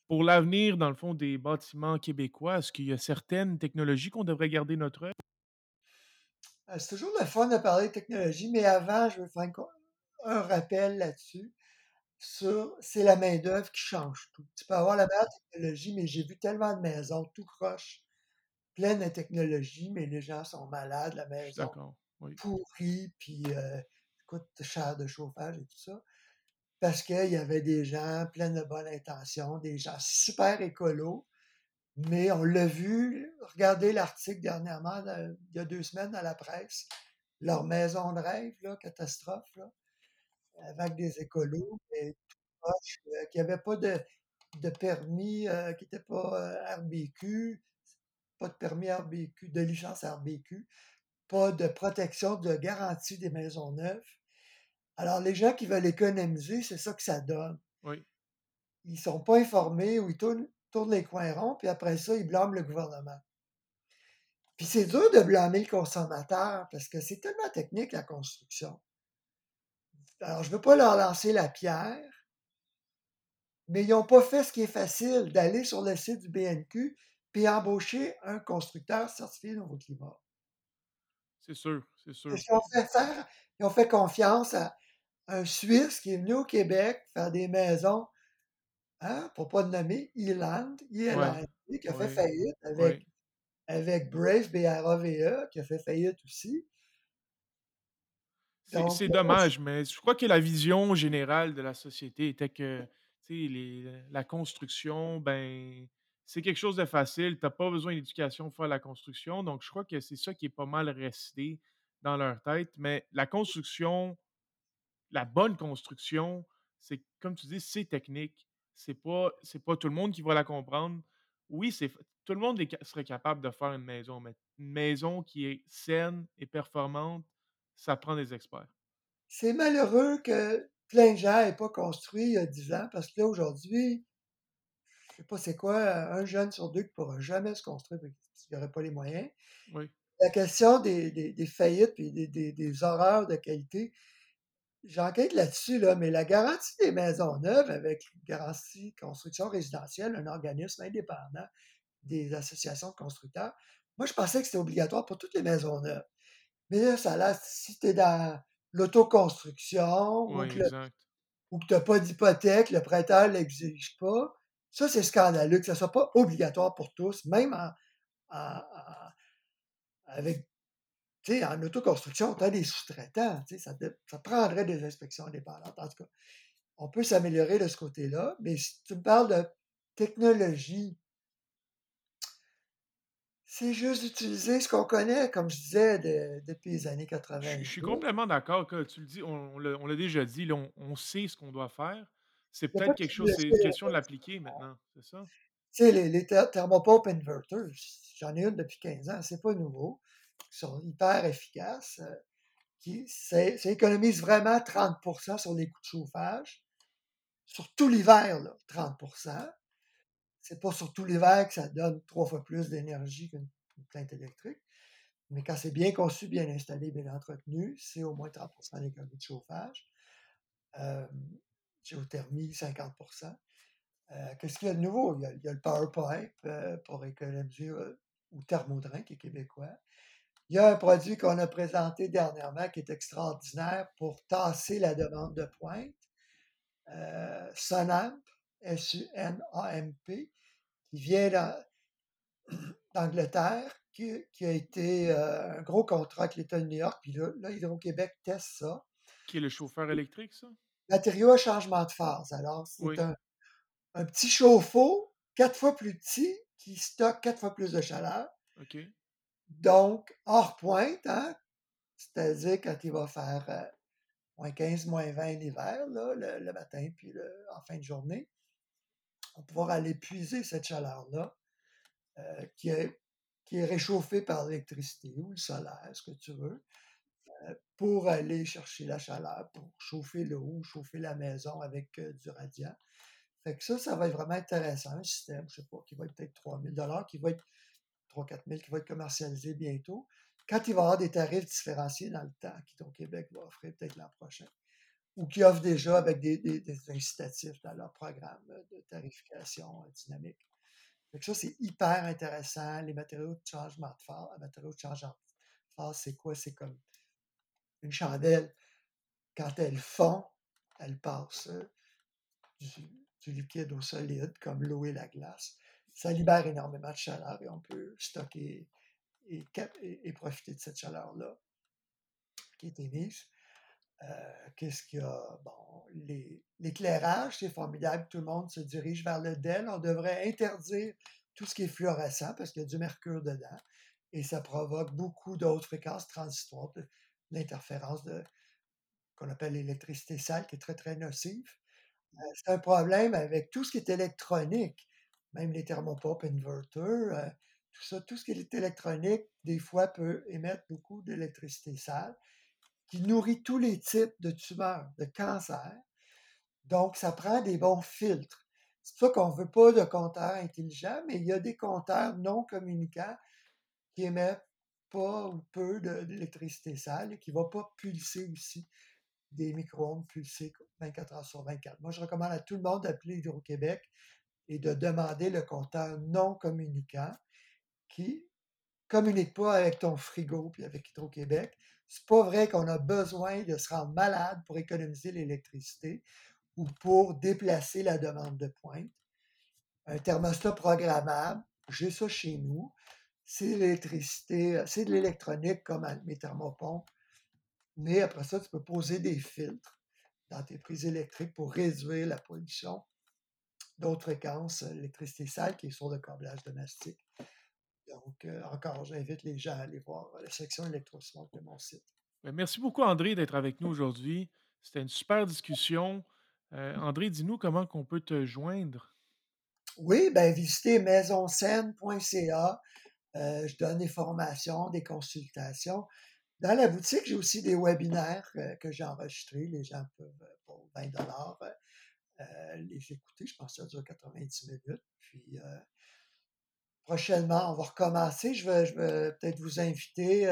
pour l'avenir, dans le fond, des bâtiments québécois, est-ce qu'il y a certaines technologies qu'on devrait garder notre œuvre? Euh, c'est toujours le fun de parler de technologie, mais avant, je veux faire un rappel là-dessus. Sur, c'est la main-d'œuvre qui change tout. Tu peux avoir la meilleure technologie, mais j'ai vu tellement de maisons tout croche, pleines de technologie, mais les gens sont malades, la maison pourrie, puis euh, coûte cher de chauffage et tout ça. Parce qu'il y avait des gens pleins de bonnes intentions, des gens super écolos, mais on l'a vu, regardez l'article dernièrement, il y a deux semaines dans la presse, leur maison de rêve, là, catastrophe, là, avec des écolos, tout euh, qui n'avaient pas de, de permis, euh, qui n'étaient pas euh, RBQ, pas de permis RBQ, de licence RBQ, pas de protection, de garantie des maisons neuves. Alors, les gens qui veulent économiser, c'est ça que ça donne. Oui. Ils ne sont pas informés ou ils tournent tourne les coins ronds, puis après ça, ils blâment le gouvernement. Puis c'est dur de blâmer le consommateur parce que c'est tellement technique la construction. Alors, je ne veux pas leur lancer la pierre, mais ils n'ont pas fait ce qui est facile, d'aller sur le site du BNQ puis embaucher un constructeur certifié Nouveau Climat. C'est sûr, c'est sûr. Ils ont fait faire, ils ont fait confiance à un Suisse qui est venu au Québec faire des maisons hein, pour ne pas le nommer, Eland, Eland qui a fait faillite avec, avec Brave, B-R-A-V-E, qui a fait faillite aussi. C'est dommage, mais je crois que la vision générale de la société était que les, la construction, ben, c'est quelque chose de facile. Tu n'as pas besoin d'éducation pour faire la construction. Donc, je crois que c'est ça qui est pas mal resté dans leur tête. Mais la construction, la bonne construction, c'est comme tu dis, c'est technique c'est pas c'est pas tout le monde qui va la comprendre. Oui, c'est tout le monde serait capable de faire une maison, mais une maison qui est saine et performante, ça prend des experts. C'est malheureux que plein de gens n'aient pas construit il y a 10 ans parce que là, aujourd'hui, je sais pas c'est quoi, un jeune sur deux qui ne pourra jamais se construire parce qu'il n'aurait pas les moyens. Oui. La question des, des, des faillites et des, des, des horreurs de qualité, j'enquête là-dessus, là, mais la garantie des maisons neuves avec garantie construction résidentielle, un organisme indépendant des associations de constructeurs, moi, je pensais que c'était obligatoire pour toutes les maisons neuves. Mais là, ça là, si tu es dans l'autoconstruction ou Oui, que, exact. ou que tu n'as pas d'hypothèque, le prêteur ne l'exige pas, ça, c'est scandaleux que ça ne soit pas obligatoire pour tous, même en, en- en- avec, en autoconstruction, tu as des sous-traitants, ça, de- ça prendrait des inspections indépendantes. En tout cas, on peut s'améliorer de ce côté-là, mais si tu me parles de technologie, c'est juste d'utiliser ce qu'on connaît, comme je disais, de- depuis les années Je suis je suis 90. complètement d'accord que tu le dis, on on l'a déjà dit, là, on on sait ce qu'on doit faire. C'est peut-être quelque chose c'est une question de l'appliquer maintenant, c'est ça? Tu sais, les, les inverters, j'en ai une depuis 15 ans, c'est pas nouveau. Ils sont hyper efficaces. euh, qui, ça économise vraiment 30% sur les coûts de chauffage. Sur tout l'hiver, là, 30% C'est pas sur tout l'hiver que ça donne trois fois plus d'énergie qu'une plainte électrique. Mais quand c'est bien conçu, bien installé, bien entretenu, c'est au moins 30% d'économie de chauffage. Géothermie, 50% Euh, Qu'est-ce qu'il y a de nouveau? Il y a, le Power Pipe euh, pour économiser, euh, ou Thermodrin qui est québécois. Il y a un produit qu'on a présenté dernièrement qui est extraordinaire pour tasser la demande de pointe. Euh, Sunamp, S-U-N-A-M-P, qui vient d'A- d'Angleterre, qui, qui a été euh, un gros contrat avec l'État de New York. Puis là, là, Hydro-Québec teste ça. Qui est le chauffeur électrique, ça? Matériaux à changement de phase. Alors, c'est Oui. un, un petit chauffe-eau, quatre fois plus petit, qui stocke quatre fois plus de chaleur. OK. Donc, hors pointe, hein, c'est-à-dire quand il va faire euh, moins 15, moins 20 l'hiver, le, matin, puis en fin de journée, on va pouvoir aller puiser cette chaleur-là, euh, qui, est, qui réchauffée par l'électricité ou le solaire, ce que tu veux, euh, pour aller chercher la chaleur, pour chauffer l'eau, chauffer la maison avec du radiant. Fait ça, ça va être vraiment intéressant, un système, je sais pas, qui va être peut-être 3 000 qui va être 3 4 000 qui va être commercialisé bientôt. Quand il va y avoir des tarifs différenciés dans le temps, qu'Hydro-Québec va offrir peut-être l'an prochain, ou qui offrent déjà avec des, incitatifs dans leur programme de tarification euh, dynamique. Que ça, c'est hyper intéressant. Les matériaux de changement de phase, les matériaux de changement de phase, c'est quoi? C'est comme une chandelle. Quand elle fond, elle passe euh, du, du liquide au solide, comme l'eau et la glace. Ça libère énormément de chaleur et on peut stocker et, profiter de cette chaleur-là qui est émise. Euh, Qu'est-ce qu'il y a? Bon, l'éclairage, c'est formidable. Tout le monde se dirige vers le DEL. On devrait interdire tout ce qui est fluorescent parce qu'il y a du mercure dedans. Et ça provoque beaucoup d'autres fréquences transitoires, de l'interférence qu'on appelle l'électricité sale, qui est très, très nocive. Euh, c'est un problème avec tout ce qui est électronique, même les thermopompes inverters, euh, tout ça, tout ce qui est électronique, des fois peut émettre beaucoup d'électricité sale qui nourrit tous les types de tumeurs, de cancers. Donc, ça prend des bons filtres. C'est pour ça qu'on ne veut pas de compteurs intelligents, mais il y a des compteurs non communicants qui émettent pas ou peu d'électricité sale et qui ne vont pas pulser aussi des micro-ondes pulsées 24 heures sur 24. Moi, je recommande à tout le monde d'appeler Hydro-Québec et de demander le compteur non communicant qui communique pas avec ton frigo puis avec Hydro-Québec. C'est pas vrai qu'on a besoin de se rendre malade pour économiser l'électricité ou pour déplacer la demande de pointe. Un thermostat programmable, j'ai ça chez nous. C'est l'électricité, c'est de l'électronique comme mes thermopompes. Mais après ça, tu peux poser des filtres dans tes prises électriques pour réduire la pollution d'autres fréquences, euh, l'électricité sale qui est sur le câblage domestique. Donc, euh, encore, j'invite les gens à aller voir la section électrosmog de mon site. Ben, merci beaucoup, André, d'être avec nous aujourd'hui. C'était une super discussion. Euh, André, dis-nous comment qu'on peut te joindre. Oui, ben visitez maisonscène.ca. Euh, je donne des formations, des consultations. Dans la boutique, j'ai aussi des webinaires euh, que j'ai enregistrés. Les gens peuvent, euh, pour 20 dollars, euh, les écouter. Je pense que ça dure 90 minutes. Puis, prochainement, on va recommencer. Je vais, je vais peut-être vous inviter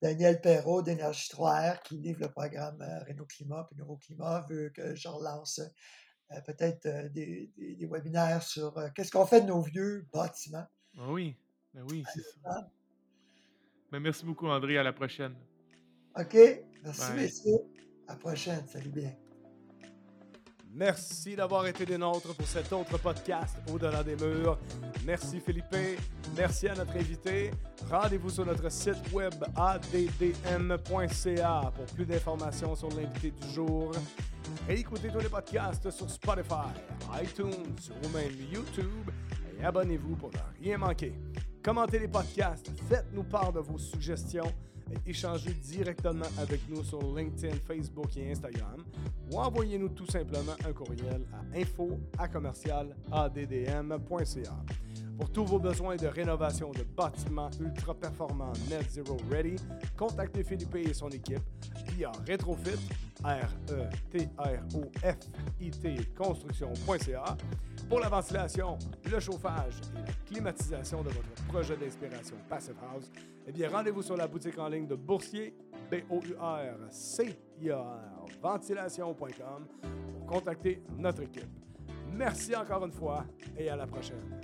Daniel Perrault d'Énergie 3R qui livre le programme Renault Climat puis Neuroclimat veut que je relance peut-être des, des, webinaires sur qu'est-ce qu'on fait de nos vieux bâtiments. Ah oui, ben oui, c'est ça. Ben, merci beaucoup, André. À la prochaine. OK. Merci, messieurs. À la prochaine. Salut bien. Merci d'avoir été des nôtres pour cet autre podcast Au-delà des murs. Merci Philippe. Merci à notre invité. Rendez-vous sur notre site web addm.ca pour plus d'informations sur l'invité du jour. Écoutez tous les podcasts sur Spotify, iTunes ou même YouTube et abonnez-vous pour ne rien manquer. Commentez les podcasts, faites-nous part de vos suggestions échangez directement avec nous sur LinkedIn, Facebook et Instagram ou envoyez-nous tout simplement un courriel à info Pour tous vos besoins de rénovation de bâtiments ultra performants Net Zero Ready, contactez Philippe et son équipe via Retrofit, R-E-T-R-O-F-I-T-construction.ca pour la ventilation, le chauffage et la climatisation de votre projet d'inspiration Passive House. Eh bien, rendez-vous sur la boutique en ligne de Boursier, B-O-U-R-C-I-R, ventilation.com pour contacter notre équipe. Merci encore une fois et à la prochaine.